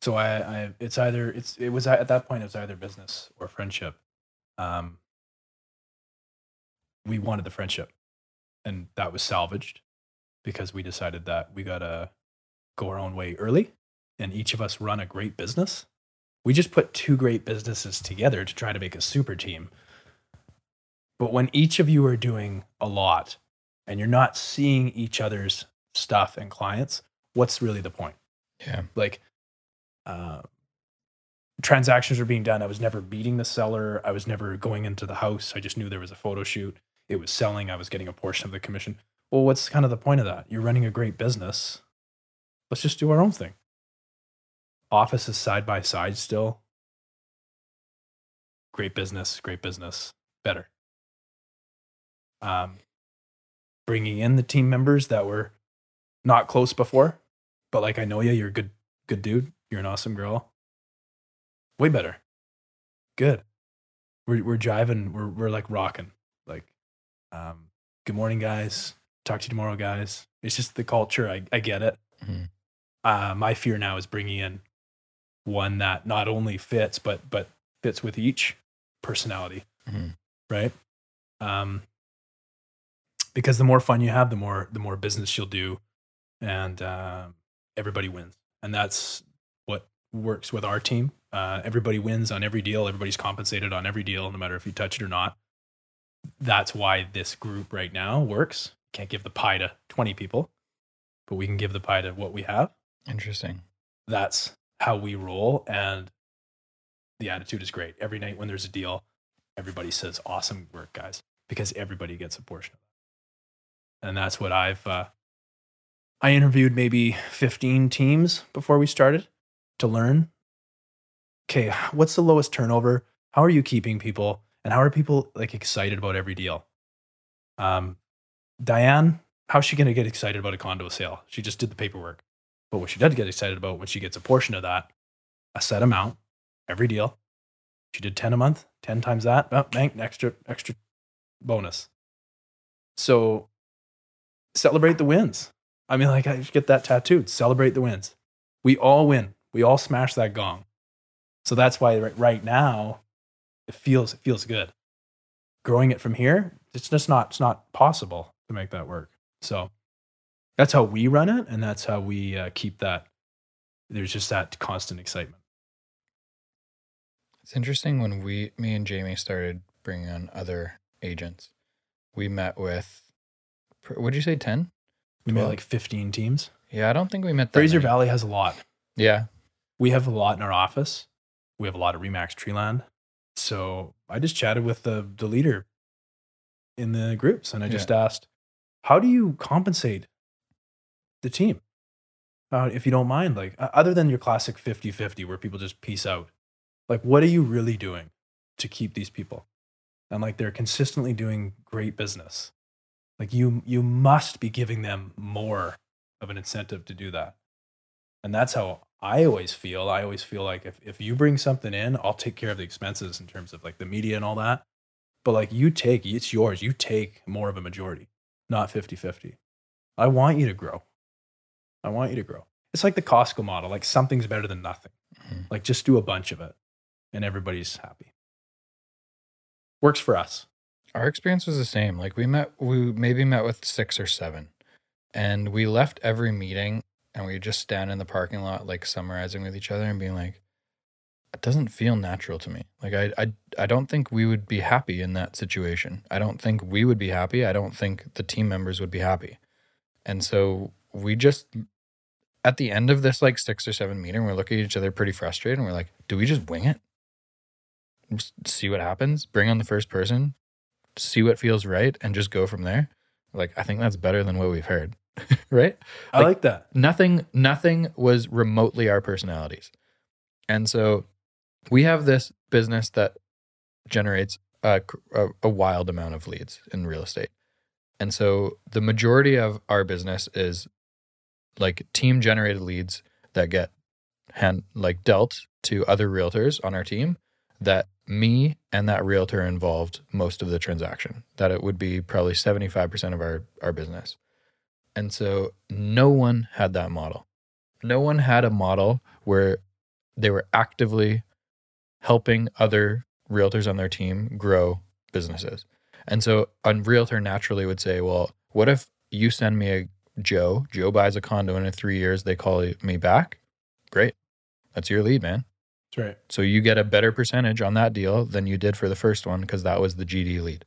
So I, I, it's either it's it was at that point it was either business or friendship. Um, we wanted the friendship, and that was salvaged because we decided that we gotta go our own way early, and each of us run a great business. We just put two great businesses together to try to make a super team. But when each of you are doing a lot and you're not seeing each other's stuff and clients, what's really the point? Yeah. Like, uh, transactions are being done. I was never meeting the seller. I was never going into the house. I just knew there was a photo shoot. It was selling. I was getting a portion of the commission. Well, what's kind of the point of that? You're running a great business. Let's just do our own thing. Offices side by side still. Great business, great business, better. Um, bringing in the team members that were not close before, but like I know you, you're a good, good dude. You're an awesome girl. Way better. Good. We're we're jiving. We're we're like rocking. Like, um, good morning, guys. Talk to you tomorrow, guys. It's just the culture. I I get it. Mhm. Uh, my fear now is bringing in one that not only fits, but but fits with each personality, Mhm. right? Um, because the more fun you have, the more the more business you'll do, and um, everybody wins. And that's what works with our team. Uh, everybody wins on every deal. Everybody's compensated on every deal, no matter if you touch it or not. That's why this group right now works. Can't give the pie to 20 people, but we can give the pie to what we have. Interesting. That's how we roll. And the attitude is great. Every night when there's a deal, everybody says, awesome work, guys, because everybody gets a portion of that. And that's what I've, uh, I interviewed maybe 15 teams before we started to learn. Okay, what's the lowest turnover? How are you keeping people? And how are people like excited about every deal? Um, Diane, how's she going to get excited about a condo sale? She just did the paperwork. But what she does get excited about when she gets a portion of that, a set amount, every deal. She did 10 a month, 10 times that, oh, bang, extra, extra bonus. So celebrate the wins. I mean, like I get that tattooed. Celebrate the wins. We all win. We all smash that gong. So that's why right, right now it feels it feels good. Growing it from here, it's just not it's not possible to make that work. So that's how we run it, and that's how we uh, keep that. There's just that constant excitement. It's interesting when we, me and Jamie started bringing on other agents. We met with, would you say 10? We made like 15 teams. Yeah, I don't think we met that Fraser many. Valley has a lot. Yeah. We have a lot in our office. We have a lot of Remax Treeland. So I just chatted with the the leader in the groups, and I just asked, "How do you compensate the team, uh, if you don't mind? Like, other than your classic 50-50 where people just peace out, like, what are you really doing to keep these people? And like, they're consistently doing great business. Like, you you must be giving them more of an incentive to do that. And that's how I always feel. I always feel like if, if you bring something in, I'll take care of the expenses in terms of like the media and all that. But like you take, it's yours. You take more of a majority, not 50 50. I want you to grow. I want you to grow. It's like the Costco model, like something's better than nothing. Mhm. Like just do a bunch of it and everybody's happy. Works for us. Our experience was the same. Like we met, we maybe met with six or seven, and we left every meeting and we just stand in the parking lot like summarizing with each other and being like it doesn't feel natural to me. Like I, I i don't think we would be happy in that situation. I don't think we would be happy. I don't think the team members would be happy. And so we just at the end of this like six or seven meeting we're looking at each other pretty frustrated and we're like do we just wing it? Just see what happens? Bring on the first person see what feels right and just go from there. Like i think that's better than what we've heard. Right? I Like- like that. nothing nothing was remotely our personalities. And so we have this business that generates a, a, a wild amount of leads in real estate. And so the majority of our business is like team generated leads that get hand like dealt to other realtors on our team that me and that realtor involved most of the transaction that it would be probably 75% of our our business and so no one had that model. No one had a model where they were actively helping other realtors on their team grow businesses. And so a realtor naturally would say, well, what if you send me a Joe, Joe buys a condo and in three years they call me back? Great. That's your lead, man. That's right. So you get a better percentage on that deal than you did for the first one because that was the GD lead.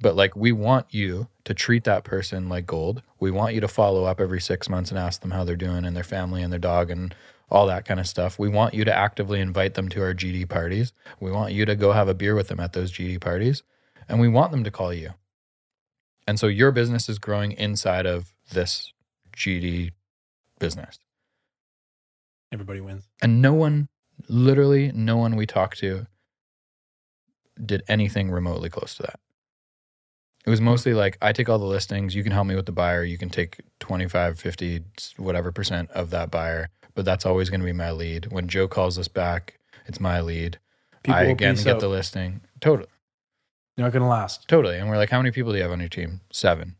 But like we want you to treat that person like gold. We want you to follow up every 6 months and ask them how they're doing and their family and their dog and all that kind of stuff. We want you to actively invite them to our GD parties. We want you to go have a beer with them at those GD parties and we want them to call you. And so your business is growing inside of this GD business. Everybody wins. And no one, literally no one we talked to did anything remotely close to that. It was mostly like, I take all the listings, you can help me with the buyer, you can take 25, 50, whatever percent of that buyer, but that's always going to be my lead. When Joe calls us back, it's my lead. People I again get out. the listing. Totally. You're not going to last. Totally. And we're like, how many people do you have on your team? Seven.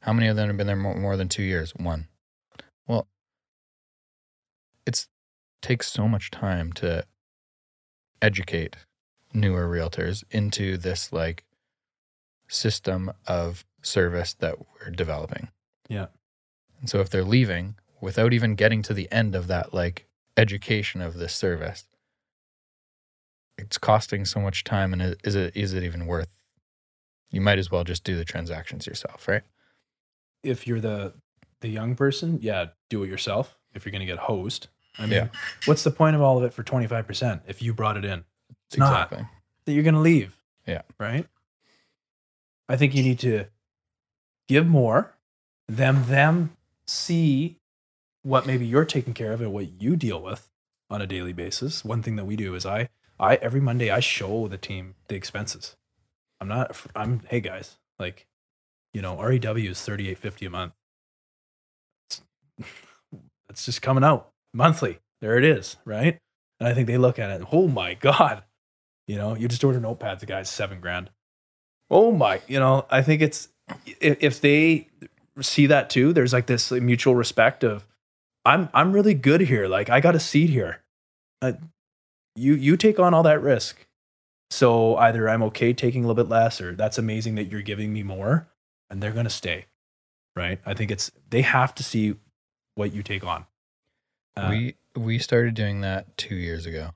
How many of them have been there more, more than two years? One. Well, it's takes so much time to educate newer realtors into this like system of service that we're developing. Yeah. And so if they're leaving without even getting to the end of that like education of this service, it's costing so much time and is it is it even worth you might as well just do the transactions yourself, right? If you're the the young person, yeah, do it yourself. If you're going to get host, I mean, Yeah. what's the point of all of it for 25% if you brought it in? It's not. that you're going to leave. Yeah. Right. I think you need to give more, them them see what maybe you're taking care of and what you deal with on a daily basis. One thing that we do is I I every Monday I show the team the expenses. I'm not I'm hey guys, like you know, REW is 3850 a month. It's, it's just coming out monthly. There it is, right? And I think they look at it, and, oh my god, you know, you just order notepads, the guy's seven grand. Oh my, you know, I think it's if, if they see that too, there's like this mutual respect of I'm I'm really good here. Like I got a seat here. Uh, you you take on all that risk. So either I'm okay taking a little bit less, or that's amazing that you're giving me more, and they're gonna stay. Right? I think it's they have to see what you take on. Uh, we we started doing that 2 years ago.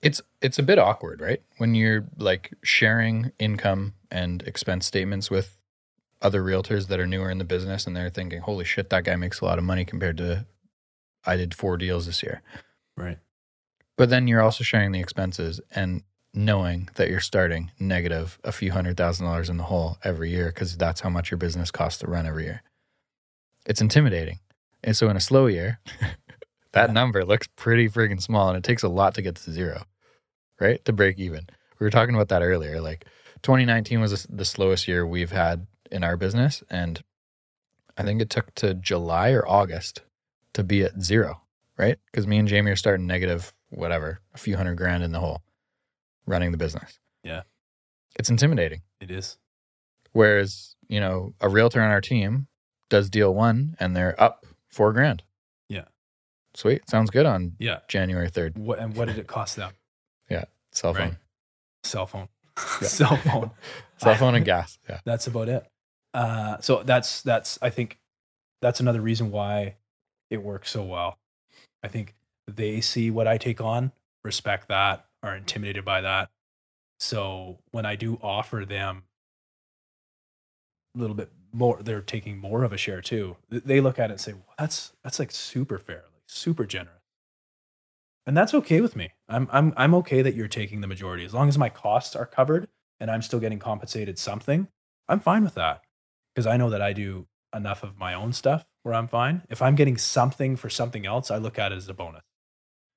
It's it's a bit awkward, right? When you're like sharing income and expense statements with other realtors that are newer in the business and they're thinking, "Holy shit, that guy makes a lot of money compared to I did 4 deals this year." right. But then you're also sharing the expenses and knowing that you're starting negative a few hundred thousand dollars in the hole every year because that's how much your business costs to run every year. It's intimidating. And so in a slow year, that number looks pretty friggin' small and it takes a lot to get to zero, right? To break even. We were talking about that earlier. Like 2019 was the slowest year we've had in our business. And I think it took to July or August to be at zero, right? Because me and Jamie are starting negative, whatever, a few hundred grand in the hole running the business. Yeah. It's intimidating. It is. Whereas, you know, a realtor on our team does deal one and they're up four grand. Yeah. Sweet. Sounds good on Yeah. January 3rd. What and what did it cost them? Yeah. Cell phone. Right. Cell phone. Yeah. Cell phone. Cell phone and gas. Yeah. that's about it. Uh, so that's that's I think that's another reason why it works so well. I think they see what I take on, respect that, are intimidated by that. So when I do offer them a little bit more, they're taking more of a share too. They look at it and say, well, "That's that's like super fair, like super generous," and that's okay with me. I'm I'm I'm okay that you're taking the majority as long as my costs are covered and I'm still getting compensated something. I'm fine with that because I know that I do enough of my own stuff where I'm fine. If I'm getting something for something else, I look at it as a bonus.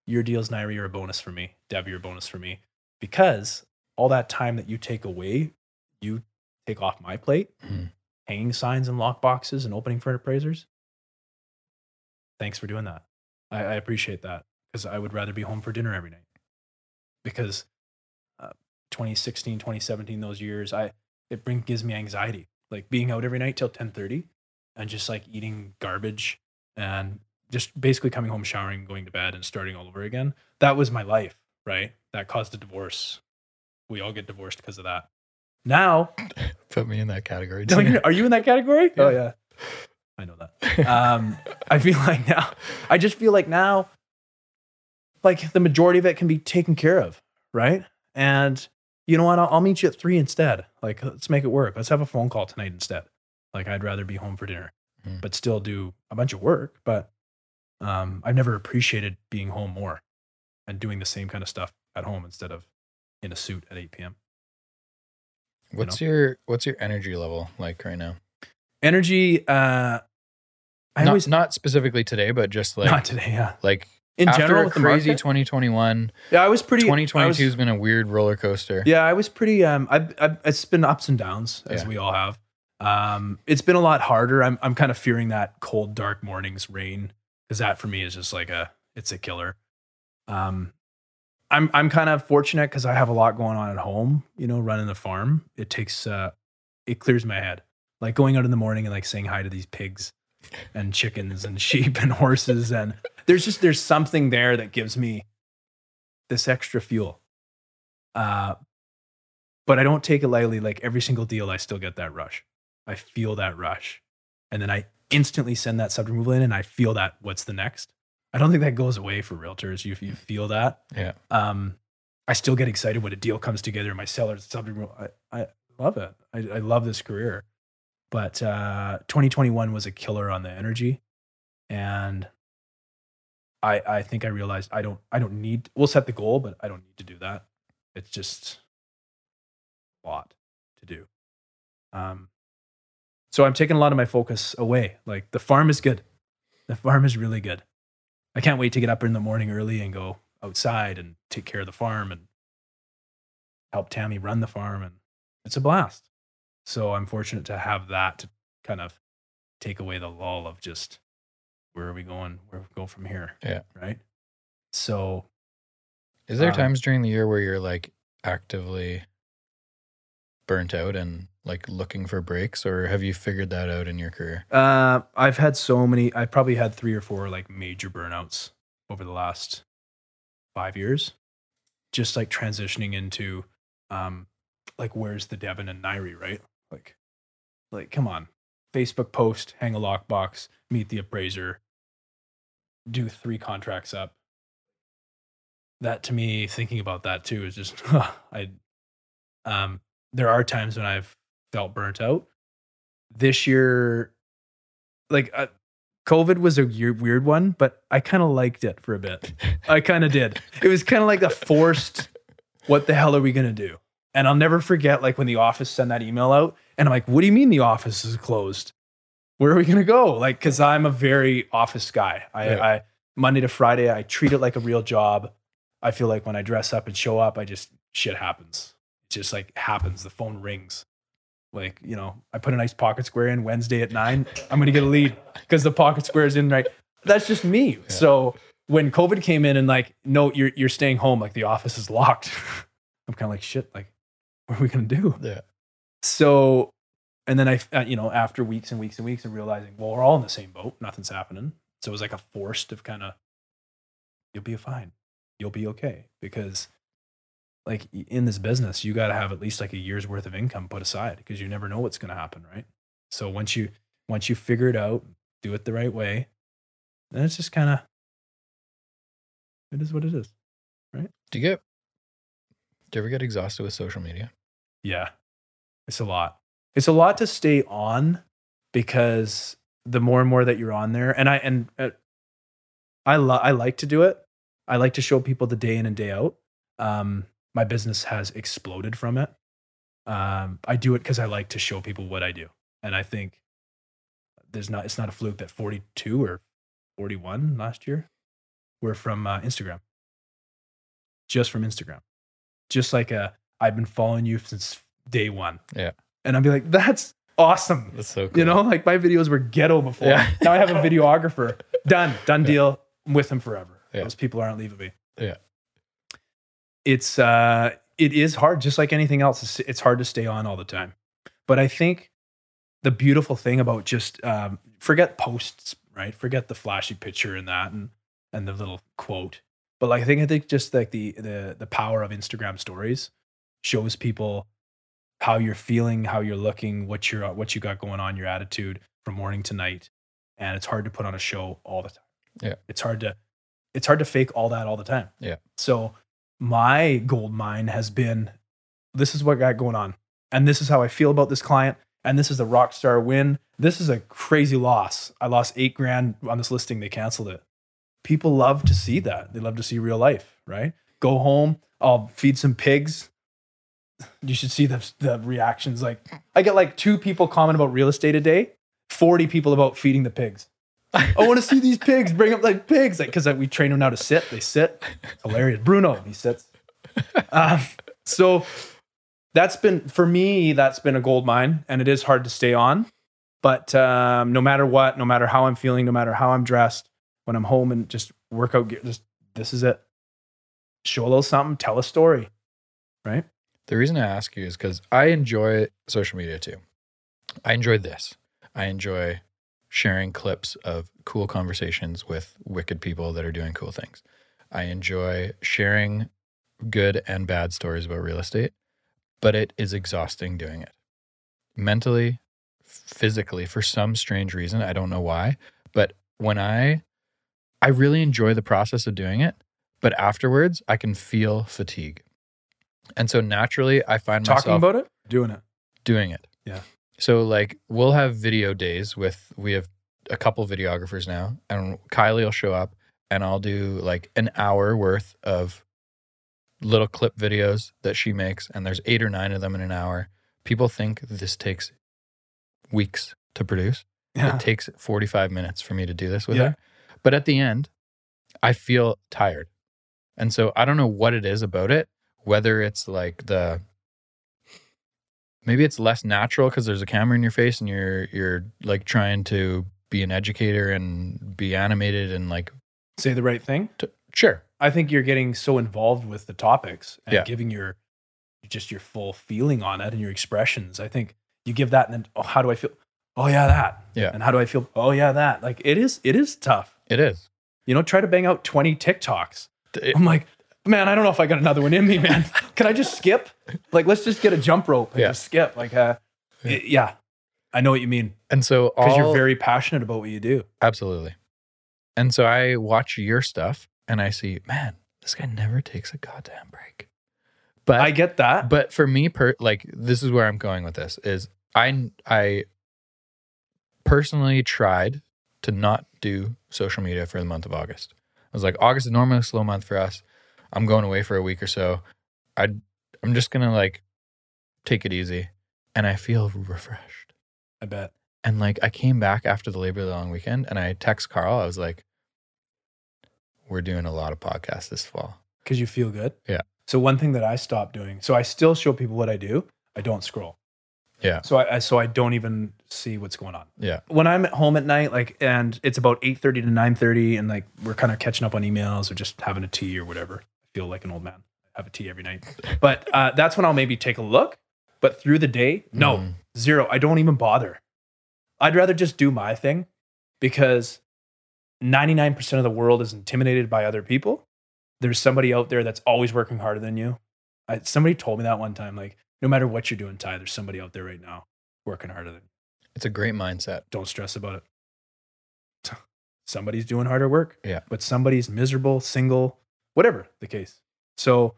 Your deals, Nairi, are a bonus for me. Dev, you're a bonus for me because all that time that you take away, you take off my plate, Mhm. Hanging signs and lock boxes and opening for appraisers. Thanks for doing that. I, I appreciate that because I would rather be home for dinner every night. Because uh, 2016, 2017, those years, I it bring gives me anxiety. Like being out every night till 10:30 and just like eating garbage and just basically coming home, showering, going to bed, and starting all over again. That was my life, right? That caused a divorce. We all get divorced because of that. Now, Put me in that category. too. you're- you in that category? Yeah. Oh yeah, I know that. Um, I feel like now, I just feel like now, like the majority of it can be taken care of, right? And you know what? I'll, I'll meet you at three instead. Like, let's make it work. Let's have a phone call tonight instead. Like, I'd rather be home for dinner, Mhm. but still do a bunch of work. But um, I've never appreciated being home more and doing the same kind of stuff at home instead of in a suit at 8 p.m. what's your what's your energy level like right now? Energy. Uh, I not, always not specifically today, but just like not today. Yeah. like In after general, a crazy market? 2021, Yeah, I was pretty. 2022 was- has been a weird roller coaster. Yeah, I was pretty. Um, I, I it's been ups and downs as Yeah. we all have. Um, it's been a lot harder. I'm I'm kind of fearing that cold, dark mornings, rain, because that for me is just like a it's a killer. Um, I'm I'm kind of fortunate because I have a lot going on at home. You know, running the farm, it takes uh, it clears my head. Like going out in the morning and like saying hi to these pigs and chickens and sheep and horses and there's just there's something there that gives me this extra fuel. Uh, but I don't take it lightly. Like every single deal, I still get that rush. I feel that rush. And then I instantly send that sub removal in and I feel that what's the next. I don't think that goes away for realtors. You, you feel that. Yeah. Um, I still get excited when a deal comes together. My seller's removal. I, I love it. I, I love this career. But uh, 2021 was a killer on the energy. And I, I think I realized I don't I don't need we'll set the goal, but I don't need to do that. It's just a lot to do. Um, so I'm taking a lot of my focus away. Like the farm is good. The farm is really good. I can't wait to get up in the morning early and go outside and take care of the farm and help Tammy run the farm. And it's a blast. So I'm fortunate to have that to kind of take away the lull of just where are we going? Where we go from here? Yeah. Right. So Is there Um, times during the year where you're like actively burnt out and like looking for breaks, or have you figured that out in your career? Uh, I've had so many. I probably had three or four like major burnouts over the last five years. Just like transitioning into, um, like where's the Devin and Nairi, right? Like, like come on, Facebook post, hang a lockbox, meet the appraiser, do three contracts up. That to me, thinking about that too is just I. Um, there are times when I've felt burnt out. This year, like uh, COVID was a year, weird one, but I kind of liked it for a bit. I kind of did. It was kind of like a forced, what the hell are we going to do? And I'll never forget, like when the office sent that email out, and I'm like, what do you mean the office is closed? Where are we going to go? Like, cause I'm a very office guy. I. I, Monday to Friday, I treat it like a real job. I feel like when I dress up and show up, I just, shit happens. It just like happens. The phone rings. Like, you know, I put a nice pocket square in Wednesday at nine. I'm going to get a lead because the pocket square is in right. That's just me. So when COVID came in and like, no, you're you're staying home, like the office is locked. I'm kind of like, shit, like, what are we gonna do? Yeah. So, and then I, uh, you know, after weeks and weeks and weeks of realizing, well, we're all in the same boat, nothing's happening. So it was like a forced of kind of, you'll be fine, you'll be okay, because like in this business, you got to have at least like a year's worth of income put aside because you never know what's going to happen, right? So once you once you figure it out, do it the right way, And it's just kind of, it is what it is. Right? Do you get? Do you ever get exhausted with social media? Yeah. It's a lot. It's a lot to stay on because the more and more that you're on there, and I and uh, I lo- I like to do it. I like to show people the day in and day out. Um, my business has exploded from it. Um, I do it because I like to show people what I do, and I think there's not. It's not a fluke that 42 or 41 last year were from uh, Instagram, just from Instagram, just like a. I've been following you since day one. Yeah. and I'd be like, that's awesome. That's so cool. You know, like my videos were ghetto before. Yeah. now I have a videographer. Done. Done Yeah. deal. I'm with him forever. Yeah. Those people aren't leaving me. Yeah. It's uh it is hard, just like anything else. It's, hard to stay on all the time. But I think the beautiful thing about just um, forget posts, right? Forget the flashy picture and that and and the little quote. But like I think I think just like the the the power of Instagram stories shows people how you're feeling, how you're looking, what you're what you got going on, your attitude from morning to night. And it's hard to put on a show all the time. Yeah. It's hard to it's hard to fake all that all the time. Yeah. So my gold mine has been this is what I got going on. And this is how I feel about this client. And this is a rock star win. This is a crazy loss. I lost eight grand on this listing. They canceled it. People love to see that. They love to see real life, right? Go home. I'll feed some pigs. You should see the, the reactions. Like, I get like two people comment about real estate a day, 40 people about feeding the pigs. I want to see these pigs. Bring up like pigs, like because we train them now to sit. They sit. Hilarious. Bruno, he sits. Um, so that's been for me. That's been a gold mine, and it is hard to stay on. But um, no matter what, no matter how I'm feeling, no matter how I'm dressed, when I'm home and just workout gear, just this is it. Show a little something, tell a story, right? The reason I ask you is because I enjoy social media too. I enjoy this. I enjoy sharing clips of cool conversations with wicked people that are doing cool things. I enjoy sharing good and bad stories about real estate, but it is exhausting doing it mentally, physically, for some strange reason. I don't know why. But when I, I really enjoy the process of doing it, but afterwards I can feel fatigue. And so naturally, I find Talking myself about it, doing it. doing it. Yeah. So like we'll have video days with we have a couple videographers now, and Kylie will show up, and I'll do like an hour worth of little clip videos that she makes, and there's eight or nine of them in an hour. People think this takes weeks to produce. Yeah. It takes 45 minutes for me to do this with Yeah. her. But at the end, I feel tired. And so I don't know what it is about it, whether it's like the maybe it's less natural because there's a camera in your face and you're you're like trying to be an educator and be animated and like Say the right thing. t- sure. I think you're getting so involved with the topics and Yeah. giving your just your full feeling on it and your expressions. I think you give that and then oh how do I feel? Oh yeah, that. Yeah. And how do I feel? Oh yeah, that. Like it is it is tough. It is. You know, try to bang out 20 TikToks. It- I'm like, man, I don't know if I got another one in me, man. Can I just skip? Like, let's just get a jump rope and Yeah. just skip. Like, uh, Yeah. yeah. I know what you mean and so because you're very passionate about what you do. Absolutely. And so I watch your stuff and I see, man, this guy never takes a goddamn break. But I get that. but for me per like this is where I'm going with this is I I personally tried to not do social media for the month of August. I was like August is normally a slow month for us. I'm going away for a week or so. I I'm just going to like take it easy and I feel refreshed. I bet. And like I came back after the Labor Day long weekend and I text Carl. I was like, We're doing a lot of podcasts this fall. Because you feel good. Yeah. So one thing that I stopped doing, so I still show people what I do. I don't scroll. Yeah. So I, I so I don't even see what's going on. Yeah. When I'm at home at night, like, and it's about eight thirty to nine thirty, and like we're kind of catching up on emails or just having a tea or whatever. I feel like an old man. Have a tea every night, but uh, that's when I'll maybe take a look. But through the day, no, Mhm. zero. I don't even bother. I'd rather just do my thing because 99% of the world is intimidated by other people. There's somebody out there that's always working harder than you. I, somebody told me that one time, like, no matter what you're doing, Ty, there's somebody out there right now working harder than you. It's a great mindset. Don't stress about it. Somebody's doing harder work. Yeah. But somebody's miserable, single, whatever the case. So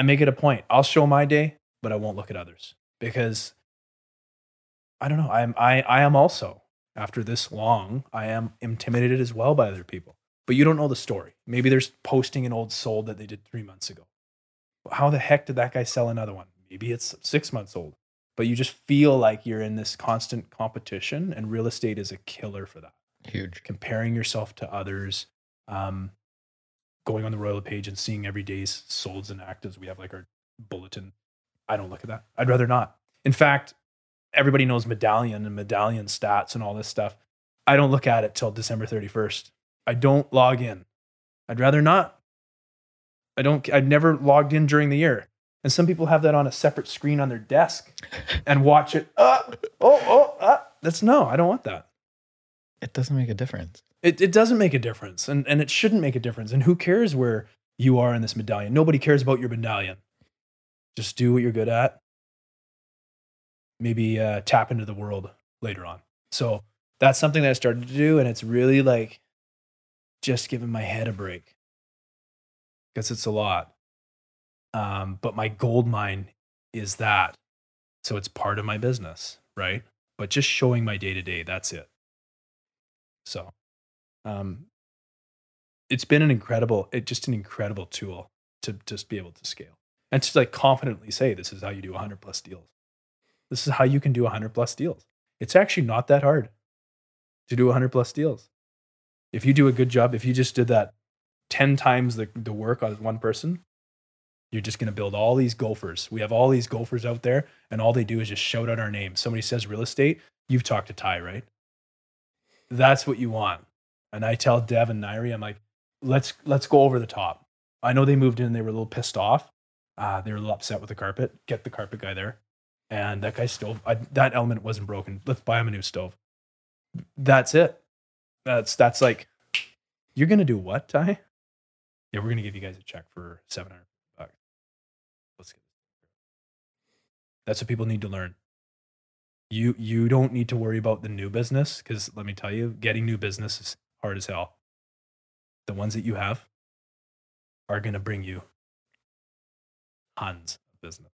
I make it a point. I'll show my day, but I won't look at others because I don't know. I'm I I am also after this long, I am intimidated as well by other people. But you don't know the story. Maybe there's posting an old sold that they did three months ago. How the heck did that guy sell another one? Maybe it's six months old. But you just feel like you're in this constant competition, and real estate is a killer for that. Huge. Comparing yourself to others, um, going on the Royal LePage and seeing every day's solds and actives. We have like our bulletin. I don't look at that. I'd rather not. In fact, everybody knows medallion and medallion stats and all this stuff. I don't look at it till December 31st. I don't log in. I'd rather not. I don't I've never logged in during the year. And some people have that on a separate screen on their desk and watch it. Uh, oh, oh, uh, that's no, I don't want that. It doesn't make a difference. It, it doesn't make a difference. And, and it shouldn't make a difference. And who cares where you are in this medallion? Nobody cares about your medallion. Just do what you're good at. Maybe uh, tap into the world later on. So that's something that I started to do. And it's really like just giving my head a break because it's a lot. Um, but my gold mine is that. So it's part of my business, right? But just showing my day to day, that's it. So um, it's been an incredible, it just an incredible tool to just be able to scale and to like confidently say, this is how you do 100 plus deals. This is how you can do 100 plus deals. It's actually not that hard to do 100 plus deals. If you do a good job, if you just did that 10 times the, the work on one person, you're just going to build all these gophers. We have all these gophers out there, and all they do is just shout out our name. Somebody says real estate, you've talked to Ty, right? That's what you want. And I tell Dev and Nairi, I'm like, let's let's go over the top. I know they moved in, they were a little pissed off. Uh, they were a little upset with the carpet. Get the carpet guy there, and that guy's stove. I, that element wasn't broken. Let's buy him a new stove. That's it. That's that's like, you're gonna do what, Ty? Yeah, we're gonna give you guys a check for seven hundred bucks. Let's get. That's what people need to learn. You you don't need to worry about the new business because let me tell you, getting new business is hard as hell. The ones that you have are gonna bring you tons of business.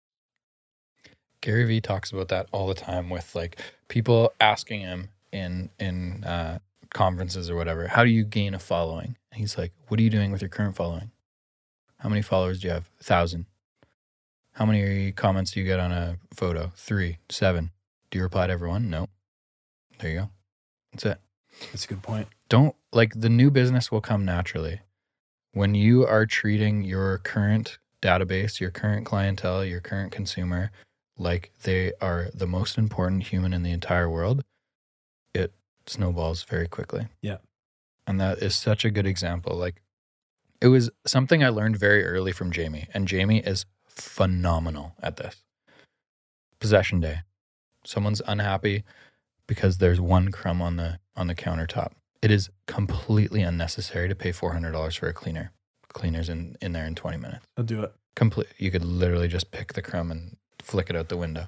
Gary Vee talks about that all the time with like people asking him in in uh, conferences or whatever, how do you gain a following? And he's like, what are you doing with your current following? How many followers do you have? A thousand. How many comments do you get on a photo? Three, seven. Do you reply to everyone? No. There you go. That's it. That's a good point. Don't like the new business will come naturally. When you are treating your current database, your current clientele, your current consumer like they are the most important human in the entire world, it snowballs very quickly. Yeah. And that is such a good example. Like it was something I learned very early from Jamie, and Jamie is phenomenal at this. Possession day. Someone's unhappy because there's one crumb on the on the countertop. It is completely unnecessary to pay four hundred dollars for a cleaner. Cleaner's in, in there in twenty minutes. I'll do it. Complete. You could literally just pick the crumb and flick it out the window.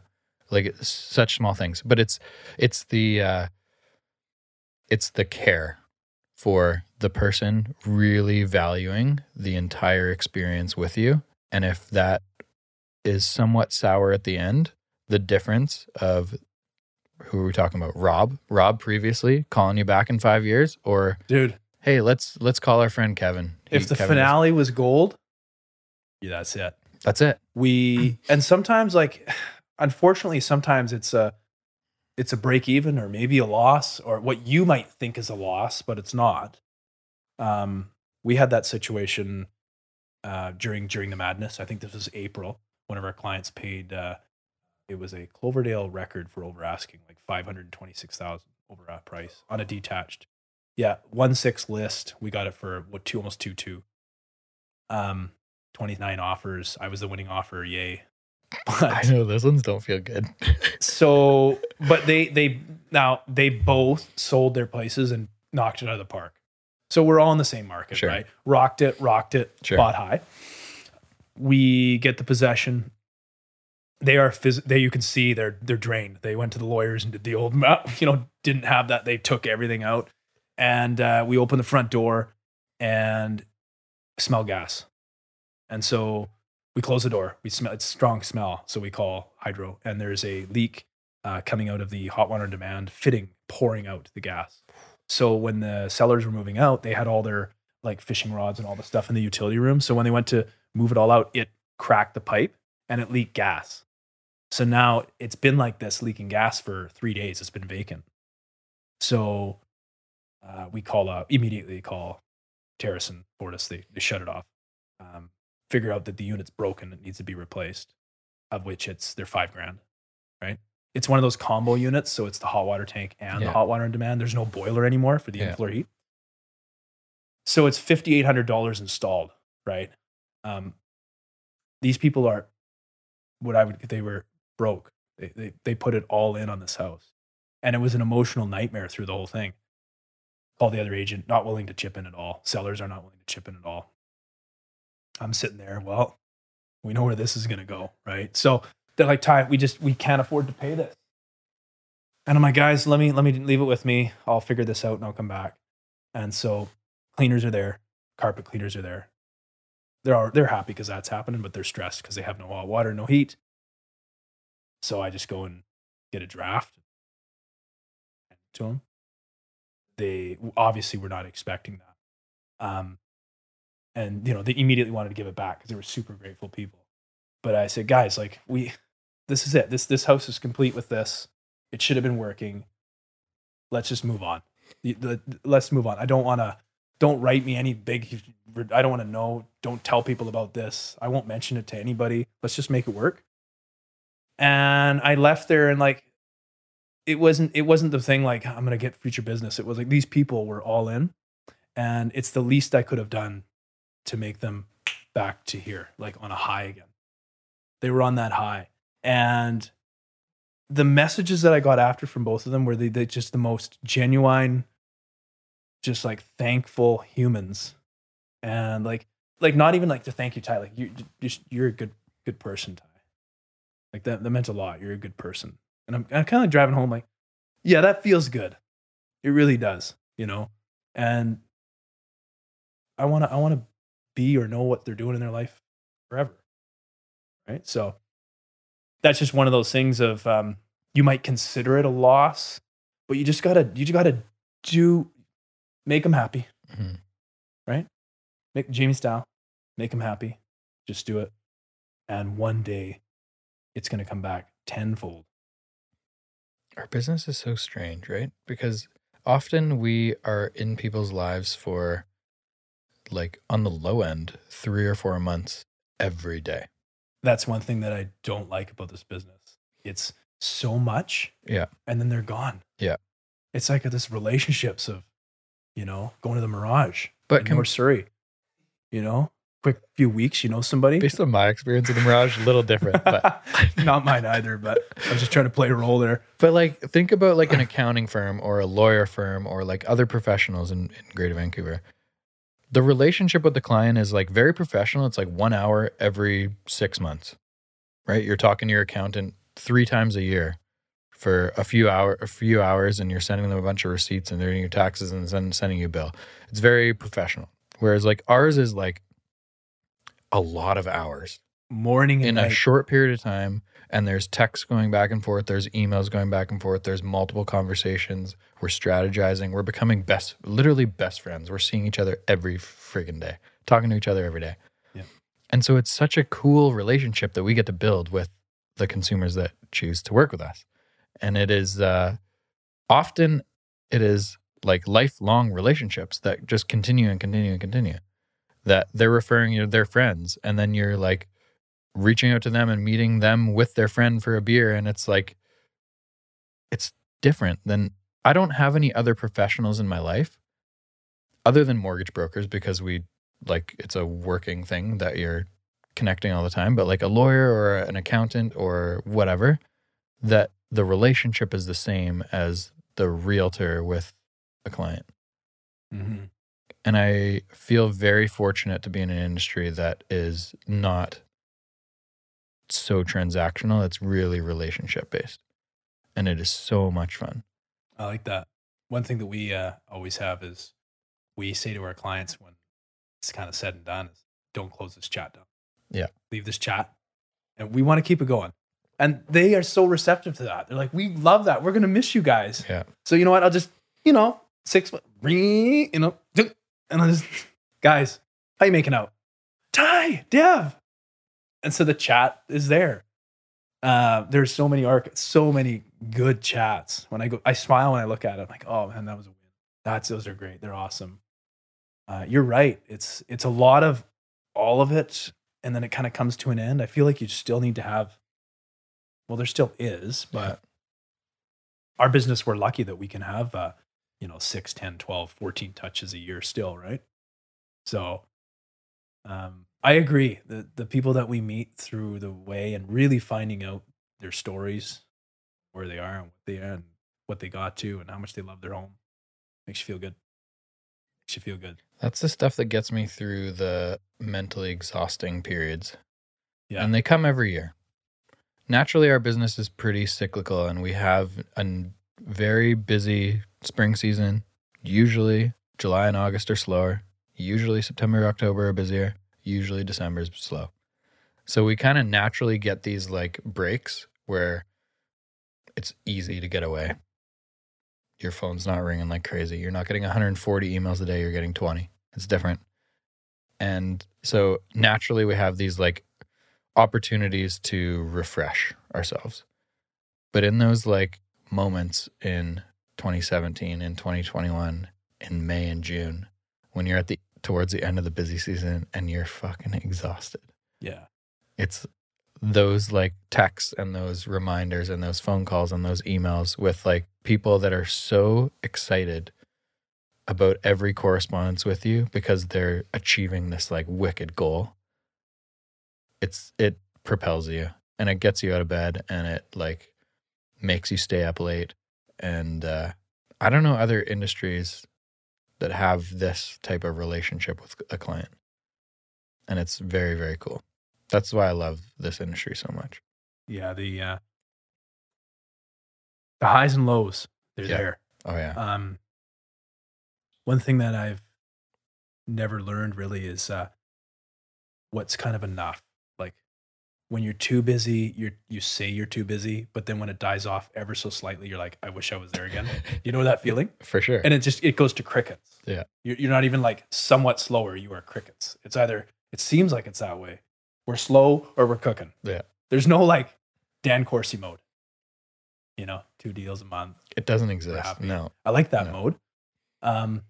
Like it's such small things, but it's it's the uh, it's the care for the person really valuing the entire experience with you, and if that is somewhat sour at the end, the difference of who are we talking about? Rob, Rob previously calling you back in five years, or Dude, hey, let's let's call our friend Kevin. if the Kevin is- finale was gold, yeah, that's it. that's it. we and sometimes like unfortunately sometimes it's a it's a break even or maybe a loss or what you might think is a loss but it's not um we had that situation uh during during the madness i think this was april one of our clients paid uh it was a cloverdale record for over asking like 526000 over uh, price on a detached yeah one six list we got it for what two almost two two um 29 offers. I was the winning offer. Yay. I know those ones don't feel good. so, but they, they, now they both sold their places and knocked it out of the park. So we're all in the same market, Sure. right? Rocked it, rocked it, Sure. bought high. We get the possession. They are phys- they you can see they're they're drained. They went to the lawyers and did the old you know didn't have that. They took everything out. And uh, we open the front door and smell gas. And so we close the door. We smell it's strong smell. So we call hydro and there's a leak uh, coming out of the hot water demand fitting, pouring out the gas. So when the sellers were moving out, they had all their like fishing rods and all the stuff in the utility room. So when they went to move it all out, it cracked the pipe and it leaked gas. So now it's been like this leaking gas for three days. It's been vacant. So uh, we call up immediately call Terasen and Fortis. They, they shut it off. Um, figure out that the unit's broken. It needs to be replaced. Of which it's they're five grand, right? It's one of those combo units, so it's the hot water tank and the hot water on demand. There's no boiler anymore for the Yeah. in-floor heat. So it's fifty eight hundred dollars installed, right? Um, these people are what I would they were broke. They, they they put it all in on this house, and it was an emotional nightmare through the whole thing. Call the other agent, not willing to chip in at all. Sellers are not willing to chip in at all. I'm sitting there. Well, we know where this is going to go, right? So they're like, Ty, we just we can't afford to pay this. And I'm like, guys, let me let me leave it with me. I'll figure this out and I'll come back. And so cleaners are there, carpet cleaners are there. They're all, they're happy because that's happening, but they're stressed because they have no water, no heat. So I just go and get a draft to them. They obviously were not expecting that. Um, and you know they immediately wanted to give it back because they were super grateful people. But I said, guys, like we, this is it. This this house is complete with this. It should have been working. Let's just move on. Let's move on. I don't want to. Don't write me any big. I don't want to know. Don't tell people about this. I won't mention it to anybody. Let's just make it work. And I left there and like, it wasn't. It wasn't the thing like I'm gonna get future business. It was like these people were all in, and it's the least I could have done to make them back to here, like on a high again. They were on that high. And the messages that I got after from both of them were they, they just the most genuine, just like thankful humans. And like, like not even like to thank you, Ty. Like you just you're a good good person, Ty. Like that that meant a lot. You're a good person. And I'm I'm kind of like driving home like, yeah, that feels good. It really does, you know? And I wanna I wanna be or know what they're doing in their life forever. Right. So that's just one of those things of um, you might consider it a loss, but you just gotta you just gotta do make them happy. Mhm. Right? Make Jamie style, make them happy. Just do it. And one day it's gonna come back tenfold. Our business is so strange, right? Because often we are in people's lives for like on the low end, three or four months every day. That's one thing that I don't like about this business. It's so much. Yeah. And then they're gone. Yeah. It's like this relationships of, you know, going to the Mirage. But in com- North Surrey. You know, quick few weeks, you know somebody. based on my experience in the Mirage, a little different. But Not mine either, but I was just trying to play a role there. But like, think about like an accounting firm or a lawyer firm or like other professionals in, in Greater Vancouver. The relationship with the client is like very professional. It's like one hour every six months, right? You're talking to your accountant three times a year for a few hour, a few hours, and you're sending them a bunch of receipts and they're doing your taxes and send, sending you a bill. It's very professional. Whereas like ours is like a lot of hours Morning and in a short period of time and there's texts going back and forth there's emails going back and forth there's multiple conversations. We're strategizing. We're becoming best literally best friends. We're seeing each other every friggin' day talking to each other every day. Yeah. and so it's such a cool relationship that we get to build with the consumers that choose to work with us. And it is uh, often it is like lifelong relationships that just continue and continue and continue that they're referring you to their friends and then you're like reaching out to them and meeting them with their friend for a beer and it's like it's different than I don't have any other professionals in my life other than mortgage brokers because we like it's a working thing that you're connecting all the time but like a lawyer or an accountant or whatever that the relationship is the same as the realtor with a client Mhm. And I feel very fortunate to be in an industry that is not so transactional. It's really relationship based. And it is so much fun. I like that. one thing that we uh, always have is we say to our clients when it's kind of said and done is don't close this chat down. Yeah. Leave this chat. And we want to keep it going. And they are so receptive to that. They're like, we love that. We're going to miss you guys. Yeah. So you know what? I'll just, you know, six, you know, and I'll just, guys, how you making out? Ty, Dev. And so the chat is there. Uh, there's so many arc, so many good chats. When I go, I smile when I look at it. I'm like, oh man, that was a win. That's those are great. They're awesome. Uh, you're right. It's it's a lot of all of it, and then it kind of comes to an end. I feel like you still need to have. Well, there still is, but our business, we're lucky that we can have, uh, you know, 6, 10, 12, 14 touches a year still, right? So um, I agree. The the people that we meet through the way and really finding out their stories, where they are and what they are and what they got to and how much they love their home makes you feel good. Makes you feel good. That's the stuff that gets me through the mentally exhausting periods. Yeah. And they come every year. Naturally, our business is pretty cyclical and we have a n- very busy spring season. Usually, July and August are slower. Usually, September, October are busier. Usually, December is slow. So, we kind of naturally get these like breaks where it's easy to get away. Your phone's not ringing like crazy. You're not getting 140 emails a day, you're getting 20. It's different. And so naturally we have these like opportunities to refresh ourselves. But in those like moments in 2017 and 2021 in May and June when you're at the towards the end of the busy season and you're fucking exhausted. Yeah. It's those like texts and those reminders and those phone calls and those emails with like people that are so excited about every correspondence with you because they're achieving this like wicked goal. It's it propels you and it gets you out of bed and it like makes you stay up late and uh I don't know other industries that have this type of relationship with a client. And it's very very cool. That's why I love this industry so much. Yeah. The uh, the highs and lows, they're Yeah. there. Oh yeah. Um, one thing that I've never learned really is uh, what's kind of enough. When you're too busy, you're you say you're too busy, but then when it dies off ever so slightly, you're like, I wish I was there again. you know that feeling? For sure. And it just it goes to crickets. Yeah. You're, you're not even like somewhat slower. You are crickets. It's either it seems like it's that way. We're slow or we're cooking. Yeah. There's no like Dan Corsie mode. You know, two deals a month. It doesn't exist. No. I like that No. mode. Um,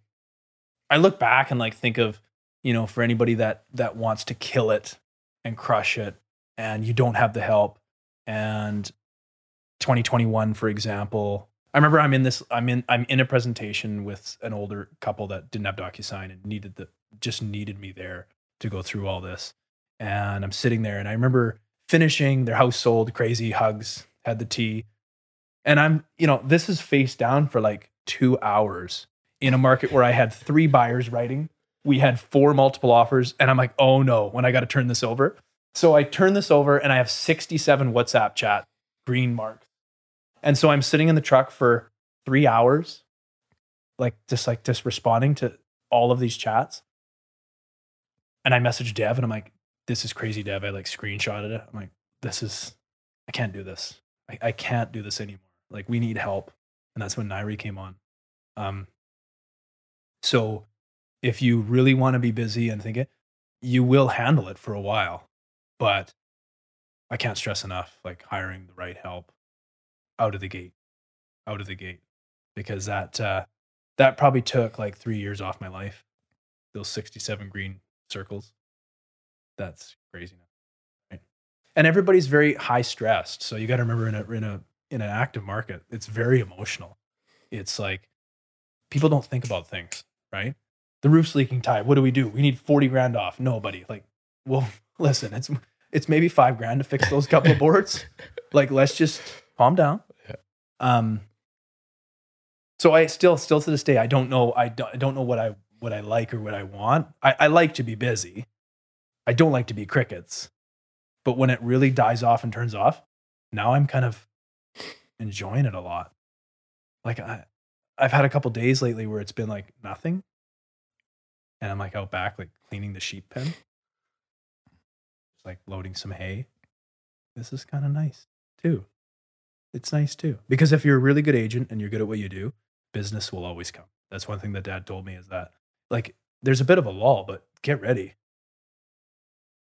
I look back and like think of, you know, for anybody that that wants to kill it and crush it, and you don't have the help. And 2021, for example, I remember I'm in this. I'm in. I'm in a presentation with an older couple that didn't have DocuSign and needed the just needed me there to go through all this. And I'm sitting there, and I remember finishing their house sold, crazy hugs, had the tea, and I'm, you know, this is face down for like two hours in a market where I had three buyers writing. We had four multiple offers. And I'm like, oh no, when I got to turn this over. So I turn this over and I have 67 WhatsApp chat green marks. And so I'm sitting in the truck for three hours, like just like just responding to all of these chats. And I message Dev and I'm like, this is crazy, Dev. I like screenshotted it. I'm like, this is, I can't do this. I, I can't do this anymore. Like we need help. And that's when Nairi came on. Um, so if you really want to be busy and think it, you will handle it for a while. But I can't stress enough like hiring the right help out of the gate, out of the gate, because that uh, that probably took like three years off my life. Those sixty-seven green circles. That's crazy right? And everybody's very high stressed, so you got to remember in a in a in an active market, it's very emotional. It's like people don't think about things, right? The roof's leaking. Ty, what do we do? We need forty grand off. Nobody like. Well, listen, it's it's maybe five grand to fix those couple of boards. Like, let's just calm down. Yeah. Um. So I still, still to this day, I don't know. I don't, I don't know what I what I like or what I want. I, I like to be busy. I don't like to be crickets. But when it really dies off and turns off, now I'm kind of enjoying it a lot. Like I, I've had a couple days lately where it's been like nothing. And I'm like out back, like cleaning the sheep pen. Like loading some hay. This is kind of nice too. It's nice too. Because if you're a really good agent and you're good at what you do, business will always come. That's one thing that dad told me is that like there's a bit of a lull, but get ready.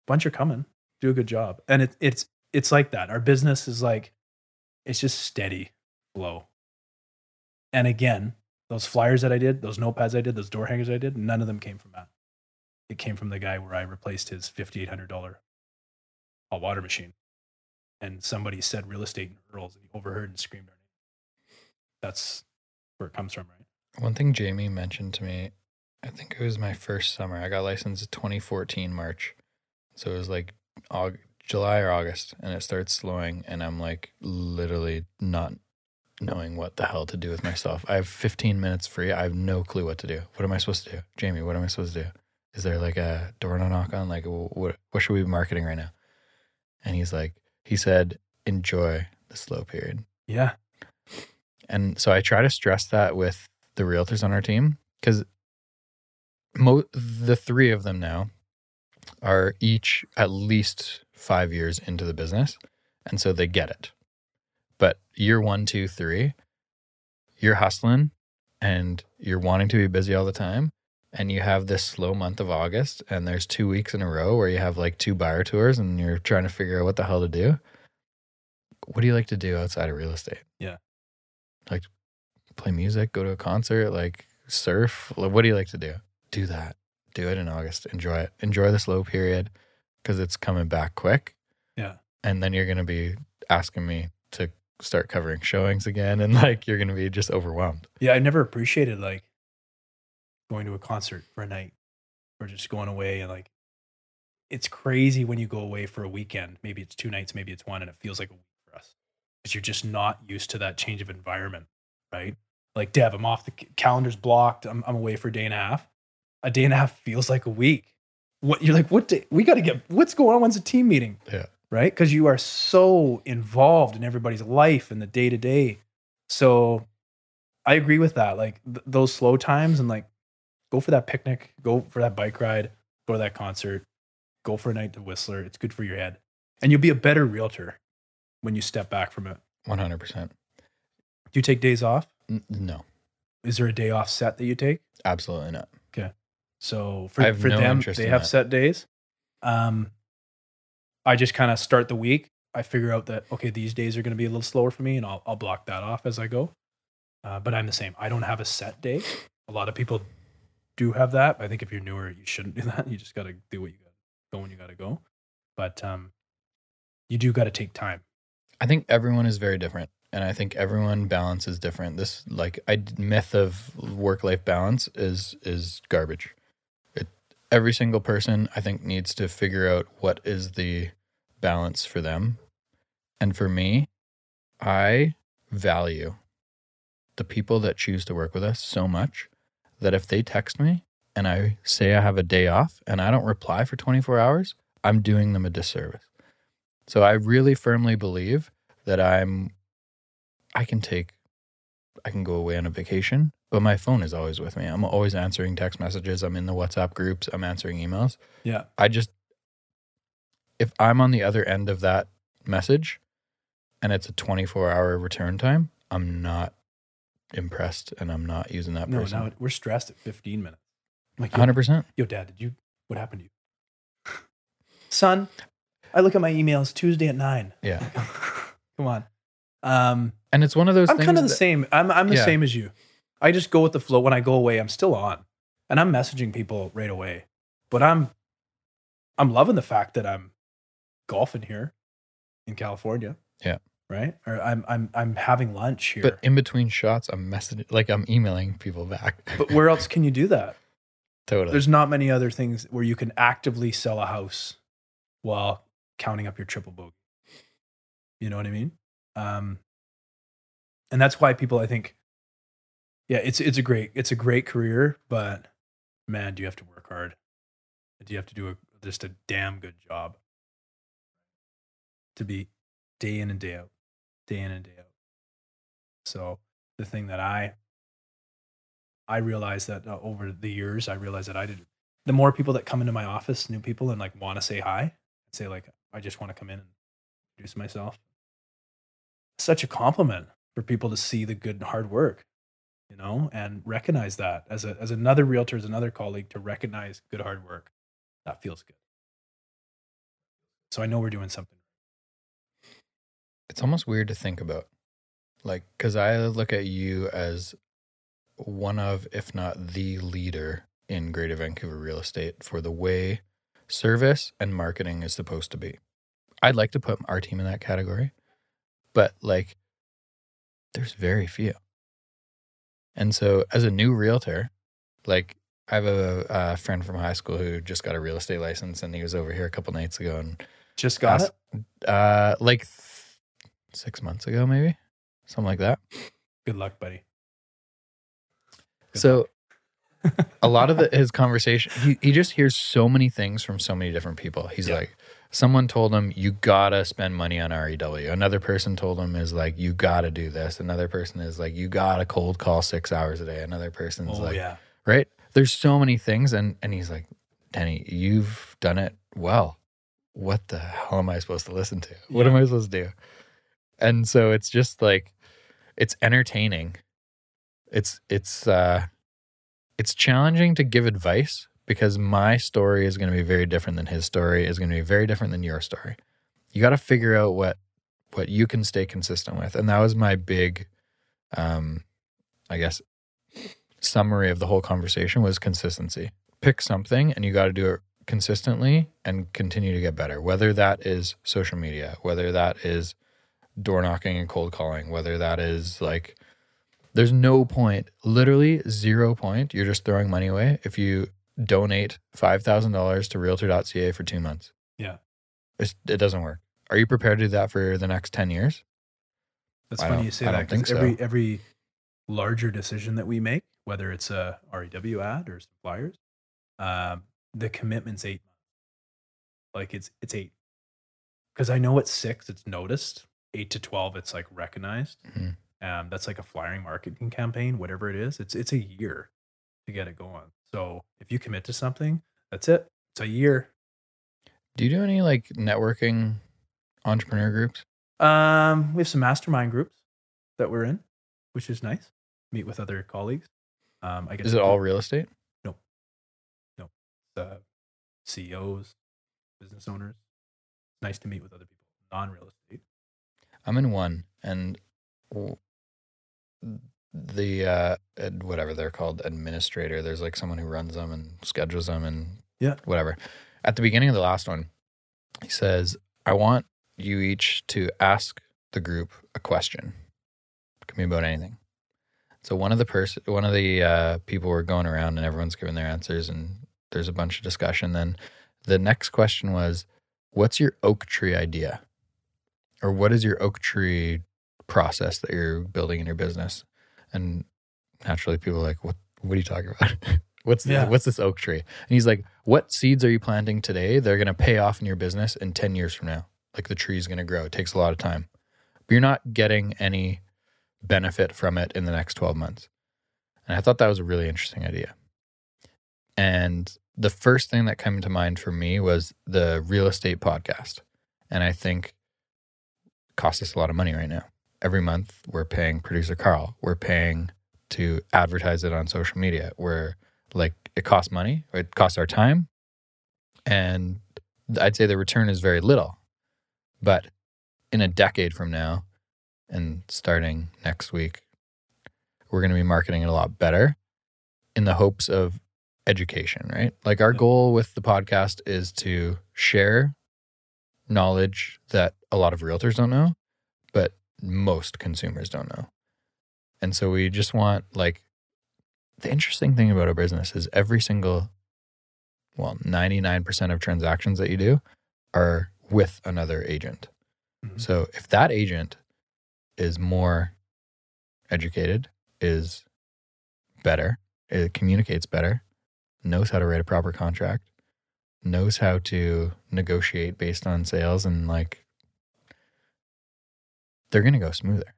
Bunch are coming. Do a good job. And it, it's it's like that. Our business is like it's just steady flow. And again, those flyers that I did, those notepads I did, those door hangers I did, none of them came from that. It came from the guy where I replaced his $5,800 hot water machine. And somebody said real estate Earls and he overheard and screamed our name. That's where it comes from, right? One thing Jamie mentioned to me, I think it was my first summer. I got licensed in 2014 March. So it was like Aug- July or August and it starts slowing and I'm like literally not knowing what the hell to do with myself. I have 15 minutes free. I have no clue what to do. What am I supposed to do? Jamie, what am I supposed to do? Is there like a door to knock on? Like what what should we be marketing right now? And he's like he said enjoy the slow period. Yeah. And so I try to stress that with the realtors on our team because mo- the three of them now are each at least five years into the business. And so they get it. But year one, two, three, you're hustling and you're wanting to be busy all the time. And you have this slow month of August, and there's two weeks in a row where you have like two buyer tours and you're trying to figure out what the hell to do. What do you like to do outside of real estate? Yeah. Like play music, go to a concert, like surf. What do you like to do? Do that. Do it in August. Enjoy it. Enjoy the slow period because it's coming back quick. Yeah. And then you're going to be asking me to start covering showings again. And like, you're going to be just overwhelmed. Yeah, I never appreciated like going to a concert for a night or just going away and like it's crazy when you go away for a weekend. Maybe it's two nights, maybe it's one, and it feels like a week for us because you're just not used to that change of environment, right? Like Dev, I'm off the calendar's blocked. I'm, I'm away for a day and a half. A day and a half feels like a week. What you're like? What day? We got to get. What's going on? When's a team meeting? Yeah. right? Because you are so involved in everybody's life and the day to day. So I agree with that. Like th- those slow times and like go for that picnic, go for that bike ride, go to that concert, go for a night to Whistler. It's good for your head. And you'll be a better realtor when you step back from it. 100%. Do you take days off? N- no, Is there a day off set that you take? absolutely not. Okay. So for, for no them, they have that. set days. Um, I just kind of start the week. I figure out that okay, these days are going to be a little slower for me, and I'll I'll block that off as I go. Uh, but I'm the same. I don't have a set day. A lot of people do have that. I think if you're newer, you shouldn't do that. You just got to do what you got go when you got to go. But um, you do got to take time. I think everyone is very different. And I think everyone balance is different. This like I myth of work life balance is is garbage. It every single person I think needs to figure out what is the balance for them. And for me, I value the people that choose to work with us so much that if they text me and I say I have a day off and I don't reply for 24 hours, I'm doing them a disservice. So I really firmly believe that I'm I can take I can go away on a vacation, but my phone is always with me. I'm always answering text messages, I'm in the WhatsApp groups, I'm answering emails. Yeah. I just if I'm on the other end of that message and it's a 24-hour return time, I'm not impressed and I'm not using that No, person. now we're stressed at 15 minutes. I'm like, yo, 100%. yo, dad, did you? What happened to you, son? I look at my emails Tuesday at nine. Yeah. Come on. Um, And it's one of those I'm kind of the that- same. I'm I'm the Yeah. same as you. I just go with the flow. When I go away, I'm still on, and I'm messaging people right away. But I'm I'm loving the fact that I'm golfing here in California. Yeah. Right. Or I'm I'm I'm having lunch here. but in between shots I'm messaging like I'm emailing people back. but where else can you do that? totally. There's not many other things where you can actively sell a house while counting up your triple bogey. You know what I mean? Um, and that's why people, I think, yeah, it's it's a great it's a great career, but man, do you have to work hard? Do you have to do a, just a damn good job to be day in and day out, day in and day out. So the thing that I I realized that uh, over the years, I realized that I did. The more people that come into my office, new people, and like want to say hi, say like, I just want to come in and introduce myself. Such a compliment for people to see the good and hard work, you know, and recognize that as a as another realtor, as another colleague, to recognize good hard work. That feels good. So I know we're doing something. It's almost weird to think about. Like, because I look at you as one of, if not the leader in Greater Vancouver real estate for the way service and marketing is supposed to be. I'd like to put our team in that category, but like, there's very few. And so, as a new realtor, like, I have a, a friend from high school who just got a real estate license, and he was over here a couple nights ago, and Just got Ask- it. uh, like six months ago, maybe something like that. Good luck, buddy. Good so a lot of the, his conversation, he, he just hears so many things from so many different people. He's Yeah. like, someone told him, you gotta spend money on REW. Another person told him is like, you gotta do this. Another person is like, you gotta cold call six hours a day. Another person's Oh like, yeah. right? There's so many things. And, and he's like, Denny, you've done it well. What the hell am I supposed to listen to? What Yeah. am I supposed to do? And so it's just like, it's entertaining. It's, it's, uh, it's challenging to give advice because my story is going to be very different than his story is going to be very different than your story. You got to figure out what, what you can stay consistent with. And that was my big, um, I guess, summary of the whole conversation was consistency. Pick something and you got to do it consistently and continue to get better. Whether that is social media, whether that is door knocking and cold calling, whether that is like there's no point, literally zero point. You're just throwing money away if you donate $5,000 to realtor.ca for 2 months. Yeah. It's, it doesn't work. Are you prepared to do that for the next 10 years? That's I funny you say I that think because every so. every larger decision that we make, whether it's a REW ad or suppliers, um, the commitment's eight months. Like it's it's eight. Because I know it's six it's noticed. Eight to twelve, it's like recognized. Mhm. Um, that's like a flyering marketing campaign, whatever it is. It's it's a year to get it going. So if you commit to something, that's it. It's a year. Do you do any like networking entrepreneur groups? Um, we have some mastermind groups that we're in, which is nice. Meet with other colleagues. Um, I guess Is it all real estate? No, no. Uh, CEOs, business owners. It's nice to meet with other people, non real estate. I'm in one, and the uh, whatever they're called, administrator. There's like someone who runs them and schedules them, and Yeah. whatever. At the beginning of the last one, he says, "I want you each to ask the group a question. It can be about anything." So one of the person, one of the uh, people were going around, and everyone's giving their answers, and there's a bunch of discussion. Then the next question was, "What's your oak tree idea?" Or what is your oak tree process that you're building in your business? And naturally, people are like, what What are you talking about? what's Yeah. this, what's this oak tree? And he's like, what seeds are you planting today? They're going to pay off in your business in ten years from now. Like the tree's going to grow. It takes a lot of time, but you're not getting any benefit from it in the next twelve months. And I thought that was a really interesting idea. And the first thing that came to mind for me was the real estate podcast. And I think costs us a lot of money right now. Every month we're paying producer Carl. We're paying to advertise it on social media. We're like it costs money. It costs our time. And I'd say the return is very little. But in a decade from now and starting next week, we're going to be marketing it a lot better in the hopes of education, right? Like our goal with the podcast is to share knowledge that a lot of realtors don't know, but most consumers don't know. And so we just want like the interesting thing about our business is every single well, 99% of transactions that you do are with another agent. Mhm. So if that agent is more educated, is better, it communicates better, knows how to write a proper contract, knows how to negotiate based on sales and like they're going to go smoother.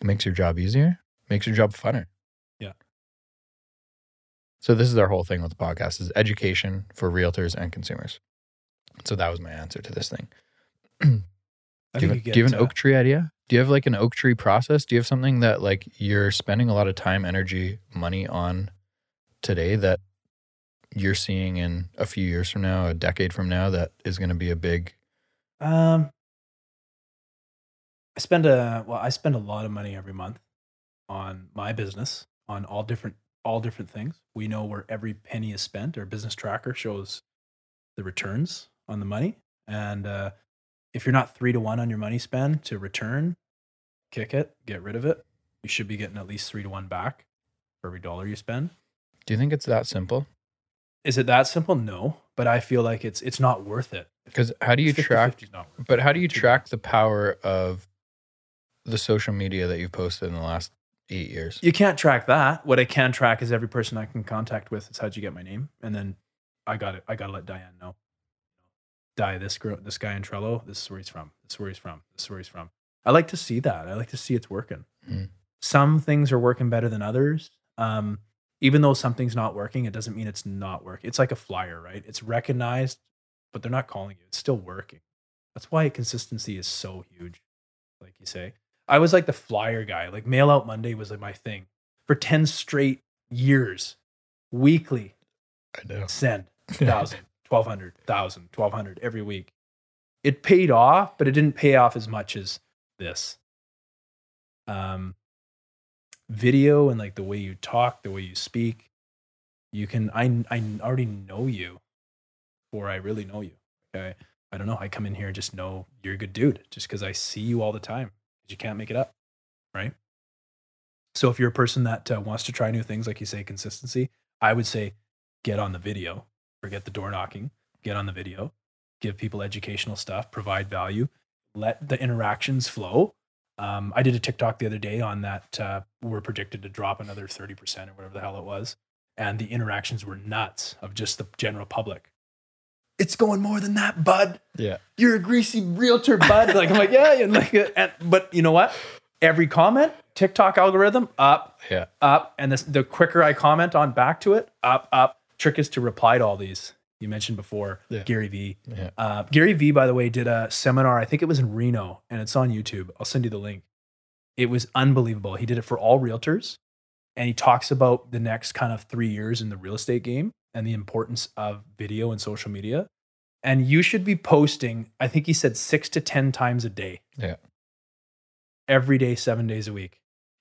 It makes your job easier, makes your job funner. Yeah. So this is our whole thing with the podcast is education for realtors and consumers. So that was my answer to this thing. Do, you have, you do you have an oak tree idea? Do you have like an oak tree process? Do you have something that like you're spending a lot of time, energy, money on today that you're seeing in a few years from now, a decade from now, that is going to be a big Um, I spend a well, I spend a lot of money every month on my business on all different all different things. We know where every penny is spent. Our business tracker shows the returns on the money, and uh, if you're not three to one on your money spend to return, kick it, get rid of it. You should be getting at least three to one back for every dollar you spend. Do you think it's that simple? Is it that simple? No, but I feel like it's it's not worth it. Because how do you 50-50 track? But how do you track the power of the social media that you've posted in the last eight years? You can't track that. What I can track is every person I can contact with. Is how'd you get my name? And then I got it. I got to let Diane know. Di, this girl, this guy in Trello. This is where he's from. This is where he's from. This is where he's from. I like to see that. I like to see it's working. Mm. Some things are working better than others. Um, even though something's not working, it doesn't mean it's not working. It's like a flyer, right? It's recognized, but they're not calling you. It's still working. That's why consistency is so huge. Like you say, I was like the flyer guy. Like Mail Out Monday was like my thing for 10 straight years, weekly, I know. send 1,000, 1,200, 1,000, 1,200 every week. It paid off, but it didn't pay off as much as this. Um, video and like the way you talk, the way you speak, you can, I, I already know you before I really know you. Okay. I don't know. I come in here and just know you're a good dude just because I see you all the time. You can't make it up. Right. So if you're a person that uh, wants to try new things, like you say, consistency, I would say get on the video, forget the door knocking, get on the video, give people educational stuff, provide value, let the interactions flow. Um, I did a TikTok the other day on that. Uh, we're predicted to drop another 30% or whatever the hell it was. And the interactions were nuts of just the general public. It's going more than that, bud Yeah. you're a greasy realtor, bud. Like I'm like, yeah, and like, uh, and, but you know what? Every comment, TikTok algorithm up, Yeah. up, and this, the quicker I comment on back to it, up, up. Trick is to reply to all these. You mentioned before, Yeah. Gary Vee. Yeah. Uh, Gary Vee, by the way, did a seminar. I think it was in Reno, and it's on YouTube. I'll send you the link. It was unbelievable. He did it for all realtors, and he talks about the next kind of three years in the real estate game and the importance of video and social media. And you should be posting. I think he said six to ten times a day. Yeah. Every day, seven days a week.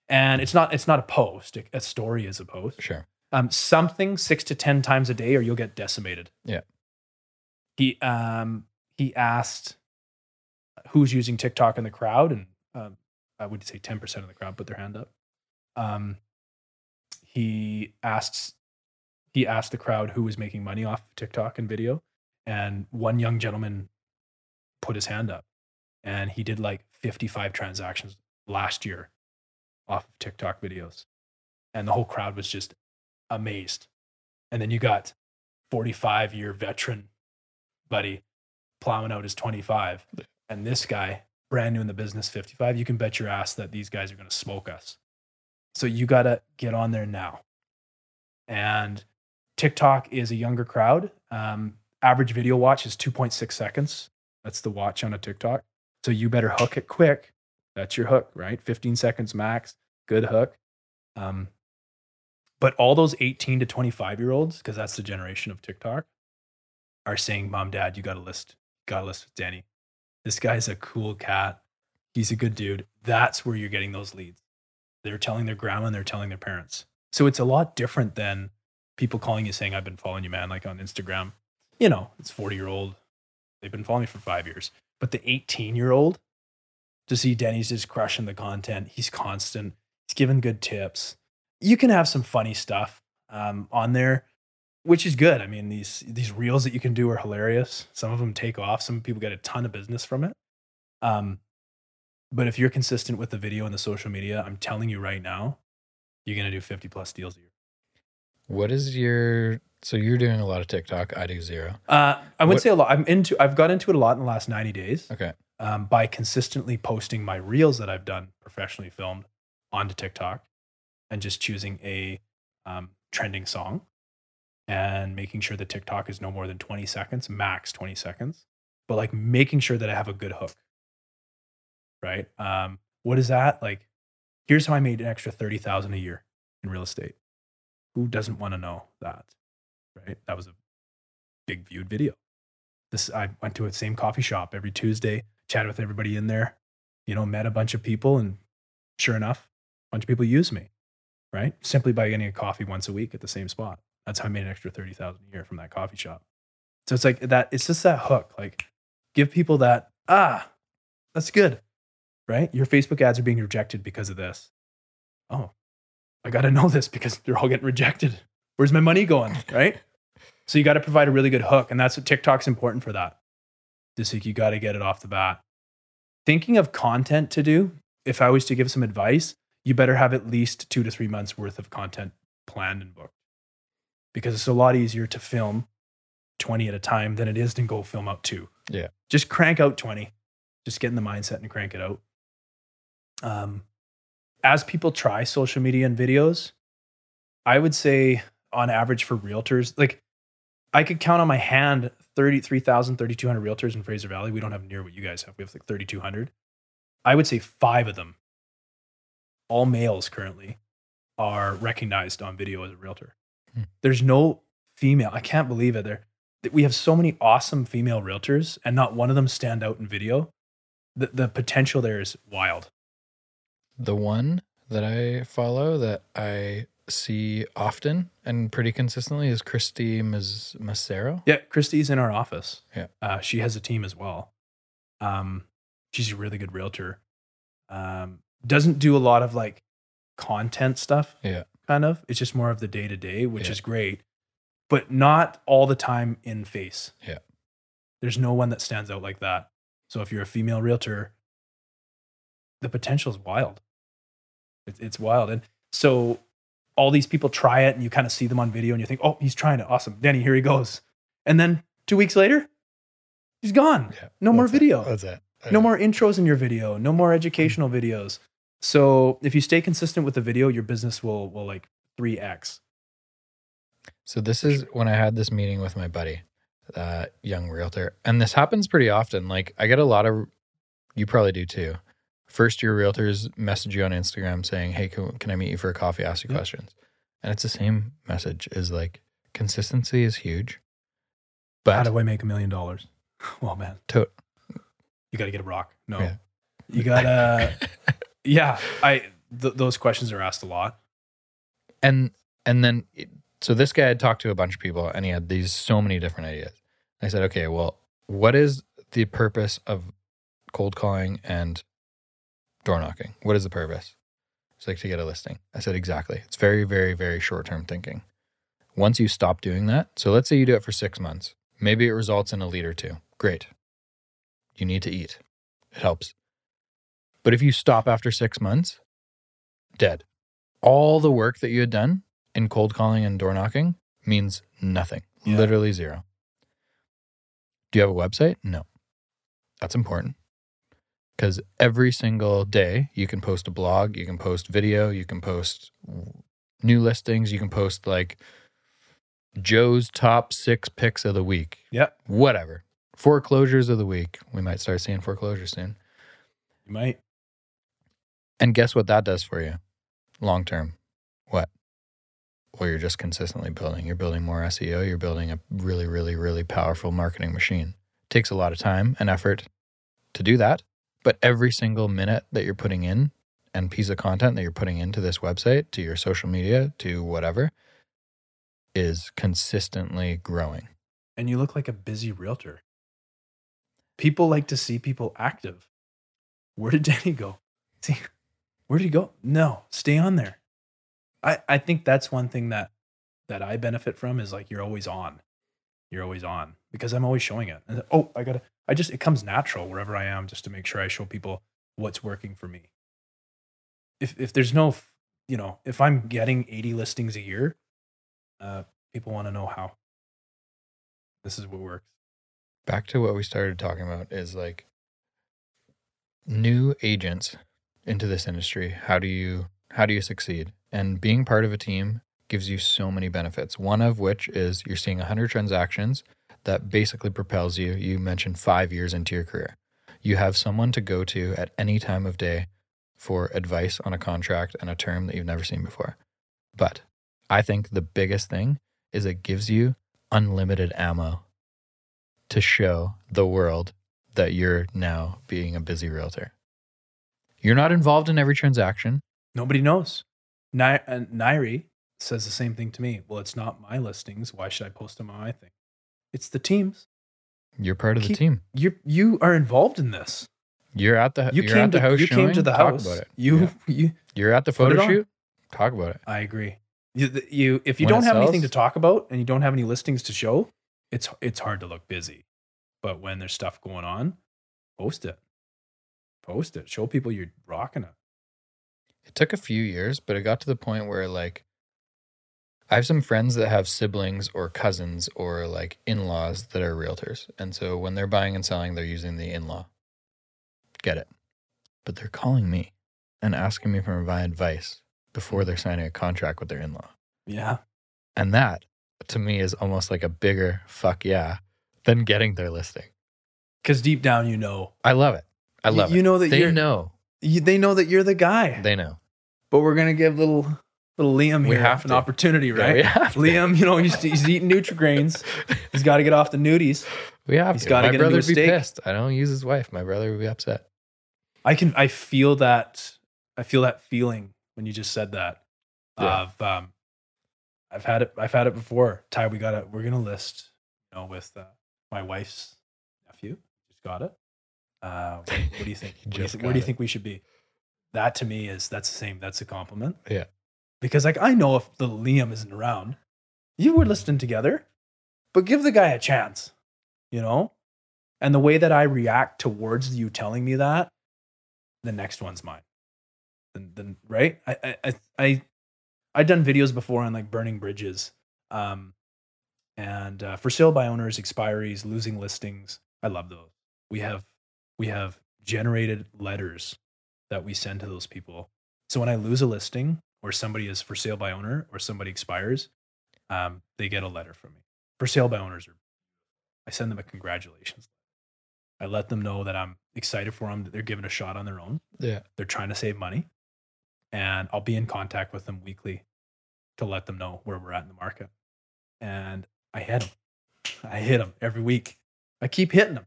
And it's not it's not a post. A story is a post Sure. Um, something six to ten times a day, or you'll get decimated. Yeah. He um he asked who's using TikTok in the crowd, and um, I would say ten percent of the crowd put their hand up. Um, he asked he asked the crowd who was making money off TikTok and video, and one young gentleman put his hand up, and he did like fifty five transactions last year off of TikTok videos, and the whole crowd was just amazed. And then you got 45 year veteran buddy plowing out his 25. And this guy, brand new in the business, 55. You can bet your ass that these guys are going to smoke us. So you got to get on there now. And TikTok is a younger crowd. Um, average video watch is 2.6 seconds. That's the watch on a TikTok. So you better hook it quick. That's your hook, right? 15 seconds max. Good hook. Um, but all those 18 to 25 year olds, because that's the generation of TikTok, are saying, Mom, Dad, you got to list, got to list with Danny. This guy's a cool cat. He's a good dude. That's where you're getting those leads. They're telling their grandma and they're telling their parents. So it's a lot different than people calling you saying, I've been following you, man, like on Instagram. You know, it's 40 year old. They've been following me for five years. But the 18 year old, to see Denny's just crushing the content, he's constant, he's giving good tips you can have some funny stuff um, on there, which is good. I mean, these these reels that you can do are hilarious. Some of them take off. Some people get a ton of business from it. Um, but if you're consistent with the video and the social media, I'm telling you right now, you're gonna do 50 plus deals a year. What is your so you're doing a lot of TikTok? I do zero. Uh, I would What- say a lot. I'm into. I've got into it a lot in the last 90 days Okay. um, by consistently posting my reels that I've done professionally filmed onto TikTok, and just choosing a um, trending song and making sure that TikTok is no more than 20 seconds, max 20 seconds, but like making sure that I have a good hook. Right. Um, what is that? Like, here's how I made an extra 30,000 a year in real estate. Who doesn't want to know that? Right. That was a big viewed video. This, I went to a same coffee shop every Tuesday, chatted with everybody in there, you know, met a bunch of people and sure enough, a bunch of people use me, right? Simply by getting a coffee once a week at the same spot. That's how I made an extra 30,000 a year from that coffee shop. So it's like that, it's just that hook. Like give people that, ah, that's good, right? Your Facebook ads are being rejected because of this. Oh, I got to know this because they're all getting rejected. Where's my money going, right? so you got to provide a really good hook. And that's what TikTok's important for that. Just like you got to get it off the bat. Thinking of content to do, if I was to give some advice, you better have at least two to three months worth of content planned and booked because it's a lot easier to film 20 at a time than it is to go film out two. Yeah. Just crank out 20. Just get in the mindset and crank it out. Um, as people try social media and videos, I would say on average for realtors, like I could count on my hand 33,000, 3,200 realtors in Fraser Valley. We don't have near what you guys have. We have like 3,200. I would say five of them, all males currently, are recognized on video as a realtor. Hmm. There's no female. I can't believe it. There, we have so many awesome female realtors, and not one of them stand out in video. The the potential there is wild. The one that I follow that I see often and pretty consistently is Christy Mas- Macero. Yeah, Christy's in our office. Yeah. uh, she has a team as well. Um, she's a really good realtor. Um, doesn't do a lot of like content stuff. Yeah. kind of. It's just more of the day to day, which Yeah. is great, but not all the time in face. Yeah. There's no one that stands out like that. So if you're a female realtor, the potential is wild. It's, it's wild. And so all these people try it and you kind of see them on video and you think, oh, he's trying it. Awesome. Danny, here he goes. And then two weeks later, he's gone. Yeah. No more video. That's it. No more intros in your video, no more educational videos. So if you stay consistent with the video, your business will will like 3x. So this is when I had this meeting with my buddy, uh, young realtor, and this happens pretty often. Like I get a lot of, you probably do too. First year realtors message you on Instagram saying, "Hey, can, can I meet you for a coffee? Ask you Yeah. questions," and it's the same message. Is like consistency is huge, But How do I make a million dollars? Well, man, to- you got to get a rock. No, Yeah. you gotta. yeah, I th- those questions are asked a lot. and and then so this guy had talked to a bunch of people and he had these so many different ideas. I said okay well what is the purpose of cold calling and door knocking? What is the purpose? It's like to get a listing. I said exactly. It's very very very short term thinking. Once you stop doing that so let's say you do it for six months. Maybe it results in a lead or two. Great you need to eat it helps but if you stop after six months dead all the work that you had done in cold calling and door knocking means nothing. Yeah. Literally zero. Do you have a website? No. That's important. Because every single day you can post a blog, you can post video, you can post new listings, you can post like Joe's top six picks of the week. Yep. Whatever. Foreclosures of the week. We might start seeing foreclosures soon. You might. And guess what that does for you long term? What? Well, you're just consistently building. You're building more SEO. You're building a really, really, really powerful marketing machine. It takes a lot of time and effort to do that. But every single minute that you're putting in and piece of content that you're putting into this website, to your social media, to whatever, is consistently growing. And you look like a busy realtor. People like to see people active. Where did Denny go? See, where did he go? No, stay on there. I, I think that's one thing that that I benefit from is like you're always on. You're always on because I'm always showing it. And, oh, I gotta I just it comes natural wherever I am just to make sure I show people what's working for me. If if there's no you know, if I'm getting 80 listings a year, uh, people want to know how. This is what works. Back to what we started talking about is like new agents into this industry how do you how do you succeed and being part of a team gives you so many benefits. One of which is you're seeing 100 transactions that basically propels you. You mentioned five years into your career. You have someone to go to at any time of day for advice on a contract and a term that you've never seen before. But I think the biggest thing is it gives you unlimited ammo to show the world that you're now being a busy realtor. You're not involved in every transaction. Nobody knows. Ni- uh, Nairi says the same thing to me. Well, it's not my listings. Why should I post them on my thing? It's the teams. You're part of the team. You you are involved in this. You're at the You you're came at the to house you showing, came to the talk house. about it. You Yeah. you. You're at the photo on. shoot. Talk about it. I agree. You, you if you When don't have anything to talk about and you don't have any listings to show, it's it's hard to look busy. But when there's stuff going on, post it. Post it. Show people you're rocking it. It took a few years, but it got to the point where like I have some friends that have siblings or cousins or like in-laws that are realtors. And so when they're buying and selling, they're using the in-law. Get it. But they're calling me and asking me for my advice before they're signing a contract with their in-law. Yeah. And that to me is almost like a bigger fuck yeah than getting their listing. Because deep down, you know, I love it. I You- love you it. know that they you're- know. you, they know that you're the guy. They know. but we're gonna give little little Liam We here have an to. opportunity, Yeah, right? we have to. Liam, you know, he's, he's eating Nutrigrains. He's got to get off the nudies. We have He's to. gotta My get brother would be steak. pissed. I don't use his wife. My brother would be upset. I can I feel that I feel that feeling when you just said that. Yeah. Of um I've had it I've had it before. Ty, we got it. we're gonna list, you know, with uh, my wife's nephew. Just got it. Uh what, what do you think? He What do you just thi- got where do you think we should be? That to me is that's the same, that's a compliment. Yeah. Because like I know if the Liam isn't around, you were listening together, but give the guy a chance, you know? And the way that I react towards you telling me that, the next one's mine. Then, then right? I, I, I, I, I done videos before on like burning bridges, um, and uh, for sale by owners, expiries, losing listings. I love those. We have, we have generated letters that we send to those people. So when I lose a listing or somebody is for sale by owner or somebody expires, um, they get a letter from me. For sale by owners, are, I send them a congratulations. I let them know that I'm excited for them, that they're giving a shot on their own. Yeah. They're trying to save money. And I'll be in contact with them weekly to let them know where we're at in the market. And I hit them. I hit them every week. I keep hitting them.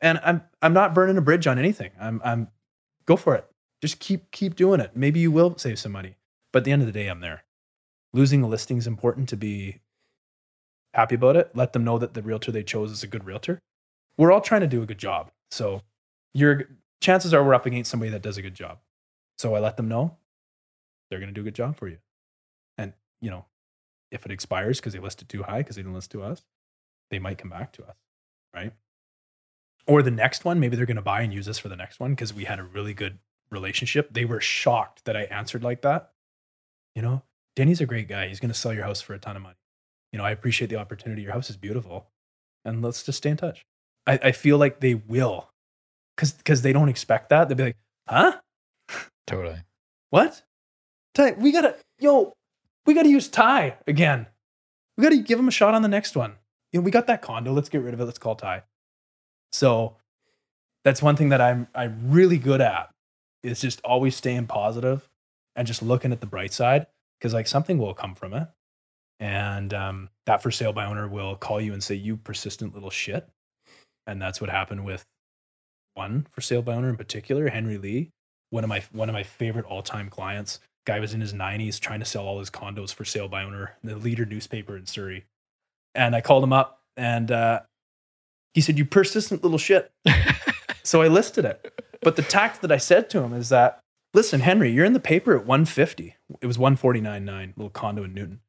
And I'm I'm not burning a bridge on anything. I'm I'm go for it. Just keep keep doing it. Maybe you will save some money. But at the end of the day, I'm there. Losing a listing is important to be happy about it. Let them know that the realtor they chose is a good realtor. We're all trying to do a good job. So your chances are we're up against somebody that does a good job. So I let them know they're going to do a good job for you. You know, if it expires because they listed too high because they didn't list to us, they might come back to us, right? Or the next one, maybe they're going to buy and use us for the next one because we had a really good relationship. They were shocked that I answered like that. You know, Denny's a great guy. He's going to sell your house for a ton of money. You know, I appreciate the opportunity. Your house is beautiful. And let's just stay in touch. I, I feel like they will because because they don't expect that. They'll be like, huh? Totally. What? We gotta, yo, we gotta use Ty again. We gotta give him a shot on the next one. You know, we got that condo. Let's get rid of it. Let's call Ty. So that's one thing that I'm I'm really good at is just always staying positive and just looking at the bright side because like something will come from it. And um, that for sale by owner will call you and say, you persistent little shit. And that's what happened with one for sale by owner in particular, Henry Lee one of my one of my favorite all-time clients. Guy was in his 90s trying to sell all his condos for sale by owner, the leader newspaper in Surrey. And I called him up and uh, he said, You persistent little shit. so I listed it. But the tact that I said to him is that, listen, Henry, you're in the paper at 150. It was 149.9, little condo in Newton.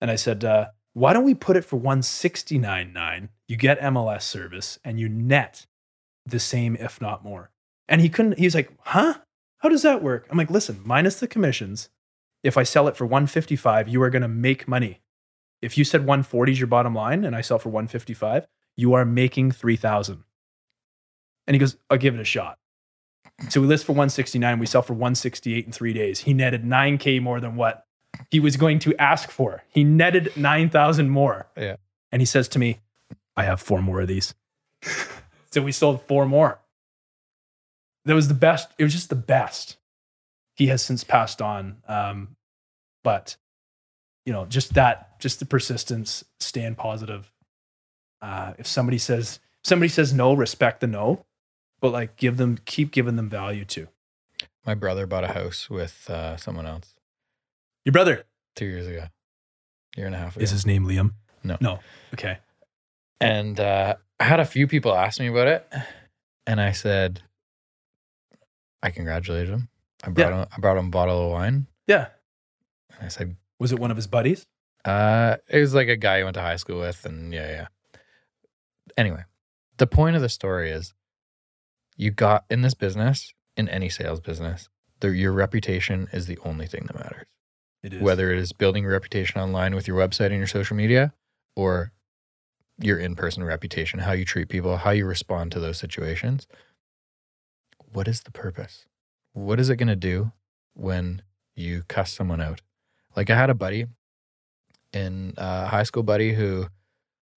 And I said, uh, why don't we put it for 169.9? You get MLS service and you net the same, if not more. And he couldn't, he's like, huh? How does that work? I'm like, listen, minus the commissions, if I sell it for 155, you are going to make money. If you said 140 is your bottom line and I sell for 155, you are making 3000. And he goes, I'll give it a shot. So we list for 169, we sell for 168 in 3 days. He netted 9k more than what he was going to ask for. He netted 9,000 more. Yeah. And he says to me, I have four more of these. so we sold four more. That was the best. It was just the best. He has since passed on. Um, but, you know, just that, just the persistence, staying positive. Uh, if somebody says, somebody says no, respect the no, but like give them, keep giving them value too. My brother bought a house with uh, someone else Your brother, two years ago, year and a half ago. is his name Liam? No. No. Okay. And uh, I had a few people ask me about it, and I said, I congratulated him. I brought him. I brought him a bottle of wine. Yeah. And I said, Was it one of his buddies? uh, it was like a guy he went to high school with, and yeah, yeah. Anyway, the point of the story is, you got in this business, in any sales business, the, your reputation is the only thing that matters. It is. whether it is building a reputation online with your website and your social media or your in-person reputation how you treat people how you respond to those situations what is the purpose what is it going to do when you cuss someone out like i had a buddy in uh, high school buddy who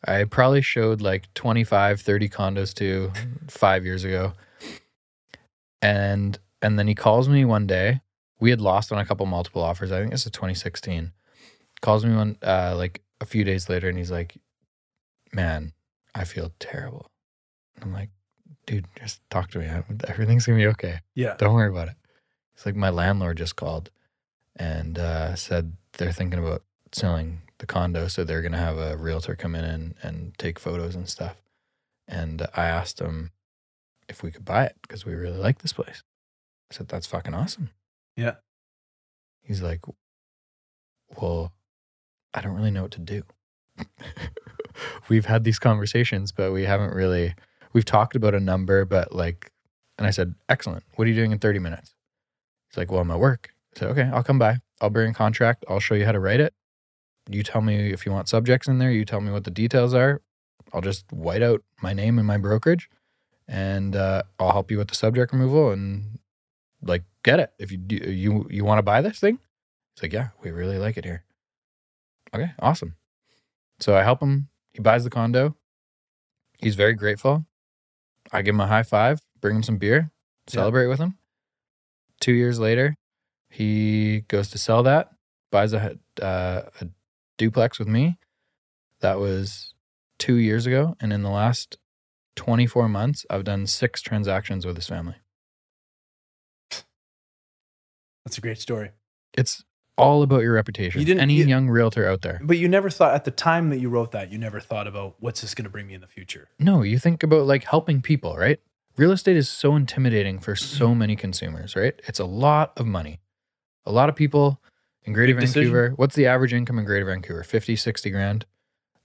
i probably showed like 25 30 condos to five years ago and and then he calls me one day we had lost on a couple multiple offers. I think this is 2016. Calls me one uh like a few days later and he's like, Man, I feel terrible. I'm like, dude, just talk to me. Everything's gonna be okay. yeah. Don't worry about it. It's like my landlord just called and uh said they're thinking about selling the condo, so they're gonna have a realtor come in and, and take photos and stuff. And I asked him if we could buy it because we really like this place. I said, That's fucking awesome. Yeah. He's like, Well, I don't really know what to do. we've had these conversations, but we haven't really, we've talked about a number, but like, and I said, Excellent. What are you doing in 30 minutes? He's like, Well, I'm at work. Said, Okay, I'll come by. I'll bring a contract. I'll show you how to write it. You tell me if you want subjects in there. You tell me what the details are. I'll just white out my name and my brokerage and uh, I'll help you with the subject removal and like get it. If you do, you you want to buy this thing, it's like yeah, we really like it here. Okay, awesome. So I help him. He buys the condo. He's very grateful. I give him a high five, bring him some beer, celebrate with him. Two years later, he goes to sell that, buys a uh, a duplex with me. That was two years ago, and in the last 24 months, I've done six transactions with his family. That's a great story. It's all about your reputation. You didn't- Any you- young realtor out there. But you never thought at the time that you wrote that, you never thought about what's this going to bring me in the future. No, you think about like helping people, right? Real estate is so intimidating for so Mm-hmm. many consumers, right? It's a lot of money. A lot of people in Greater Big decision. Vancouver, what's the average income in Greater Vancouver? 50, 60 grand.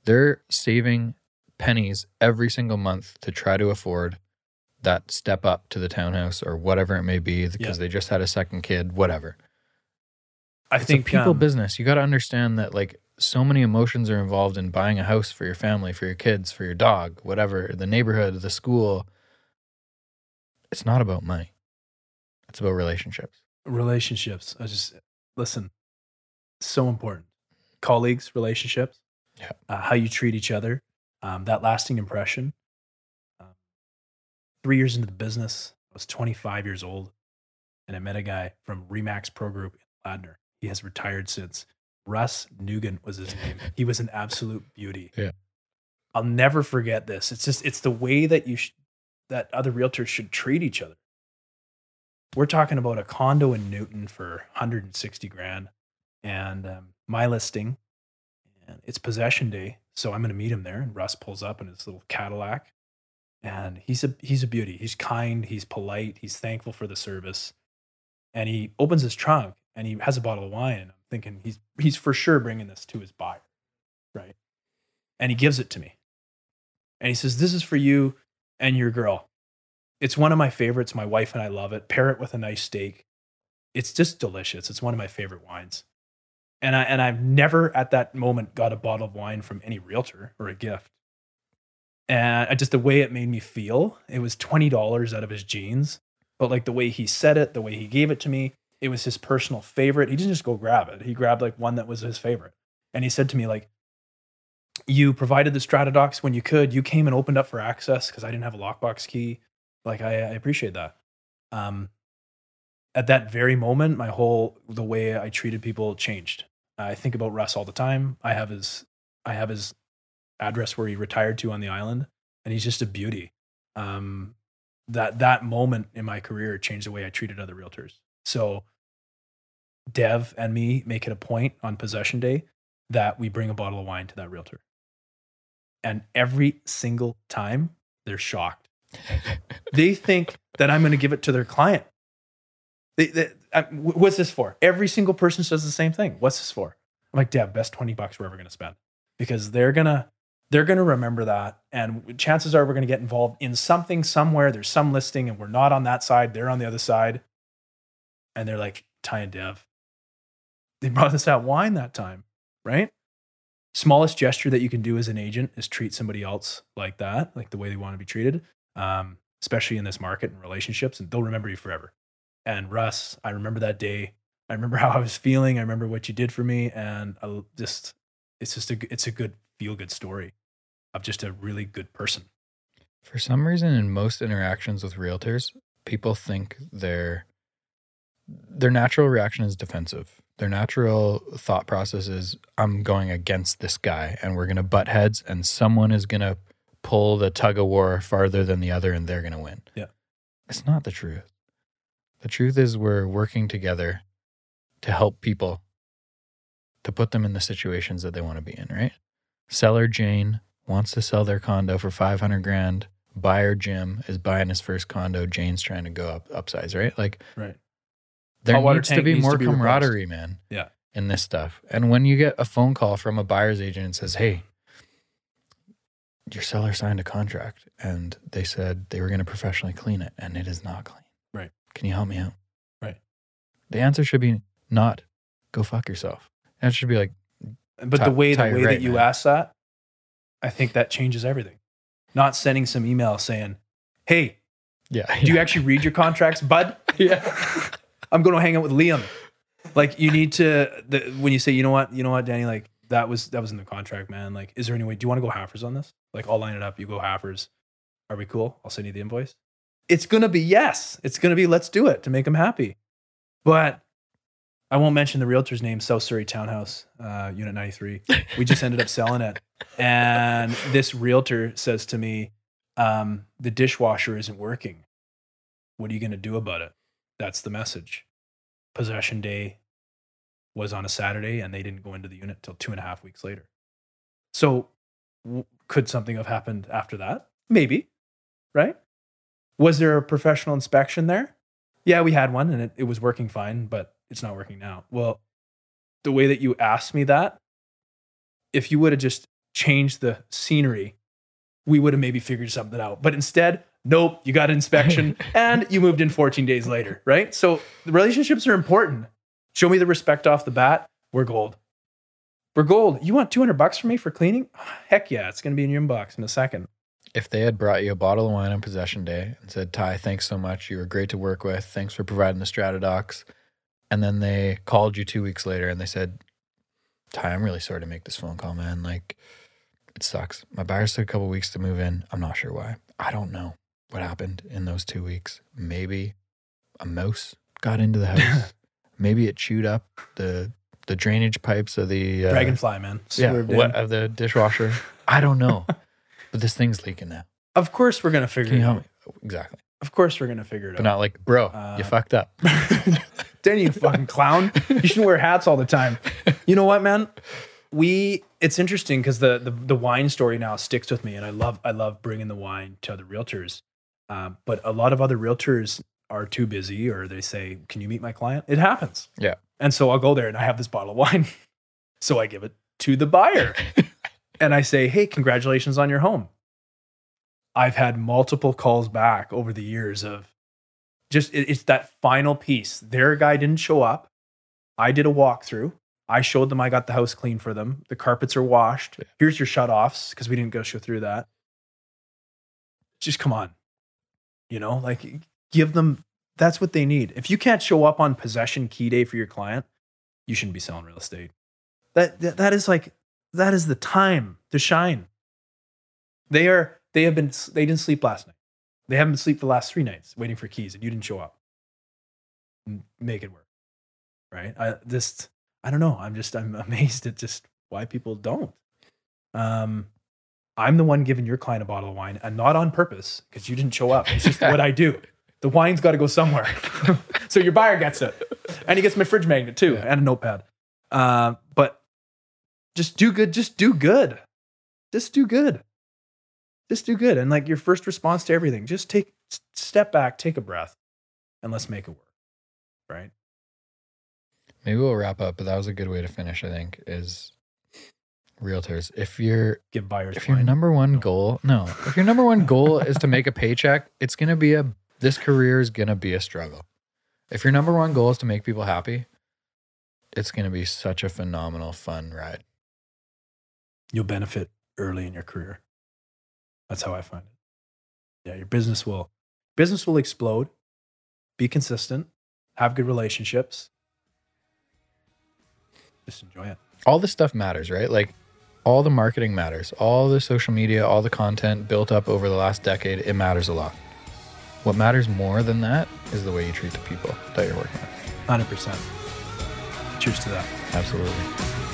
They're saving pennies every single month to try to afford that step up to the townhouse or whatever it may be because they just had a second kid, whatever. I it's think a people um, business. You got to understand that like so many emotions are involved in buying a house for your family, for your kids, for your dog, whatever, the neighborhood, the school. It's not about money. It's about relationships. relationships. I just listen. So important. Colleagues, relationships. Yeah. Uh, how you treat each other. Um, that lasting impression. Um, three years into the business, I was 25 years old, and I met a guy from Remax Pro Group in Ladner. He has retired since. Russ Nugent was his name. He was an absolute beauty. Yeah. I'll never forget this. It's just it's the way that you sh- that other realtors should treat each other. We're talking about a condo in Newton for 160 grand, and um, my listing, and it's possession day, so I'm going to meet him there. And Russ pulls up in his little Cadillac, and he's a he's a beauty. He's kind, he's polite, he's thankful for the service, and he opens his trunk and he has a bottle of wine. And I'm thinking he's he's for sure bringing this to his buyer, right? And he gives it to me, and he says, "This is for you and your girl." It's one of my favorites. My wife and I love it. Pair it with a nice steak. It's just delicious. It's one of my favorite wines. And I and I've never at that moment got a bottle of wine from any realtor or a gift. And just the way it made me feel, it was twenty dollars out of his jeans. But like the way he said it, the way he gave it to me, it was his personal favorite. He didn't just go grab it. He grabbed like one that was his favorite. And he said to me, like, you provided the Stratadox when you could. You came and opened up for access because I didn't have a lockbox key. Like, I, I appreciate that. Um, at that very moment, my whole the way I treated people changed. I think about Russ all the time. I have his I have his address where he retired to on the island, and he's just a beauty. Um, that that moment in my career changed the way I treated other realtors. So, Dev and me make it a point on possession day that we bring a bottle of wine to that realtor, and every single time they're shocked. they think that I'm going to give it to their client. They, they, I, what's this for? Every single person says the same thing. What's this for? I'm like, Dev, best 20 bucks we're ever going to spend because they're going to, they're going to remember that. And chances are we're going to get involved in something somewhere. There's some listing and we're not on that side. They're on the other side. And they're like, Ty and Dev, they brought us out wine that time, right? Smallest gesture that you can do as an agent is treat somebody else like that, like the way they want to be treated, um, especially in this market and relationships. And they'll remember you forever. And Russ, I remember that day. I remember how I was feeling. I remember what you did for me, and I just it's just a it's a good feel good story of just a really good person. For some reason, in most interactions with realtors, people think their their natural reaction is defensive. Their natural thought process is, "I'm going against this guy, and we're going to butt heads, and someone is going to pull the tug of war farther than the other, and they're going to win." Yeah, it's not the truth. The truth is, we're working together to help people to put them in the situations that they want to be in, right? Seller Jane wants to sell their condo for 500 grand. Buyer Jim is buying his first condo. Jane's trying to go up upsize, right? Like, right. There needs to be needs more to be camaraderie, replaced. man. Yeah. In this stuff. And when you get a phone call from a buyer's agent and says, Hey, your seller signed a contract and they said they were going to professionally clean it and it is not clean. Right. Can you help me out? Right. The answer should be not go fuck yourself. That should be like, but the way the way right, that you man. ask that, I think that changes everything. Not sending some email saying, "Hey, yeah, do yeah. you actually read your contracts, bud? yeah, I'm going to hang out with Liam. Like, you need to the, when you say, you know what, you know what, Denny, like that was that was in the contract, man. Like, is there any way? Do you want to go halfers on this? Like, I'll line it up. You go halfers. Are we cool? I'll send you the invoice it's to be yes. It's to be let's do it to make them happy. But I won't mention the realtor's name, South Surrey Townhouse, uh, Unit 93. We just ended up selling it. And this realtor says to me, um, the dishwasher isn't working. What are you going to do about it? That's the message. Possession day was on a Saturday and they didn't go into the unit till two and a half weeks later. So, w- could something have happened after that? Maybe, right? Was there a professional inspection there? Yeah, we had one and it, it was working fine, but it's not working now. Well, the way that you asked me that, if you would have just changed the scenery, we would have maybe figured something out. But instead, nope, you got an inspection and you moved in 14 days later, right? So the relationships are important. Show me the respect off the bat. We're gold. We're gold. You want 200 bucks from me for cleaning? Heck yeah, it's going to be in your inbox in a second if they had brought you a bottle of wine on possession day and said, Ty, thanks so much. You were great to work with. Thanks for providing the Stratadox. And then they called you two weeks later and they said, Ty, I'm really sorry to make this phone call, man. Like, it sucks. My buyers took a couple weeks to move in. I'm not sure why. I don't know what happened in those two weeks. Maybe a mouse got into the house. Maybe it chewed up the the drainage pipes of the uh, dragonfly, man. yeah, what, of the dishwasher. I don't know. But this thing's leaking now. Of course, we're gonna figure Can you it help out. me? Exactly. Of course, we're gonna figure it But out. not like, bro, Uh, you fucked up. Denny, you fucking clown. You shouldn't wear hats all the time. You know what, man? We it's interesting because the, the the wine story now sticks with me, and I love I love bringing the wine to other realtors. Um, but a lot of other realtors are too busy, or they say, "Can you meet my client?" It happens. Yeah. And so I'll go there, and I have this bottle of wine, so I give it to the buyer, and I say, "Hey, congratulations on your home." I've had multiple calls back over the years of just it, it's that final piece. Their guy didn't show up. I did a walkthrough. I showed them I got the house clean for them. The carpets are washed. Here's your shut offs because we didn't go show through that. Just come on. You know, like give them That's what they need. If you can't show up on possession key day for your client, you shouldn't be selling real estate. That, that, that is like, that is the time to shine. They are, they have been, they didn't sleep last night. They haven't been sleep the last three nights waiting for keys and you didn't show up. Make it work. Right. I just, I don't know. I'm just, I'm amazed at just why people don't. Um, I'm the one giving your client a bottle of wine and not on purpose because you didn't show up. It's just what I do. The wine's got to go somewhere. so your buyer gets it. And he gets my fridge magnet too and a notepad. Uh, but just do good. Just do good. Just do good. Just do good. And like your first response to everything, just take, step back, take a breath, and let's make it work. Right. Maybe we'll wrap up, but that was a good way to finish, I think, is realtors. If you're Give buyers if your wine. number one goal no, if your number one goal is to make a paycheck, it's gonna be a this career is gonna be a struggle. If your number one goal is to make people happy, it's gonna be such a phenomenal, fun ride. you'll benefit early in your career. That's how I find it. Yeah, your business will business will explode. Be consistent, have good relationships. Just enjoy it. All this stuff matters, right? Like all the marketing matters, all the social media, all the content built up over the last decade, it matters a lot. What matters more than that is the way you treat the people that you're working with. 100%. Cheers to that. Absolutely.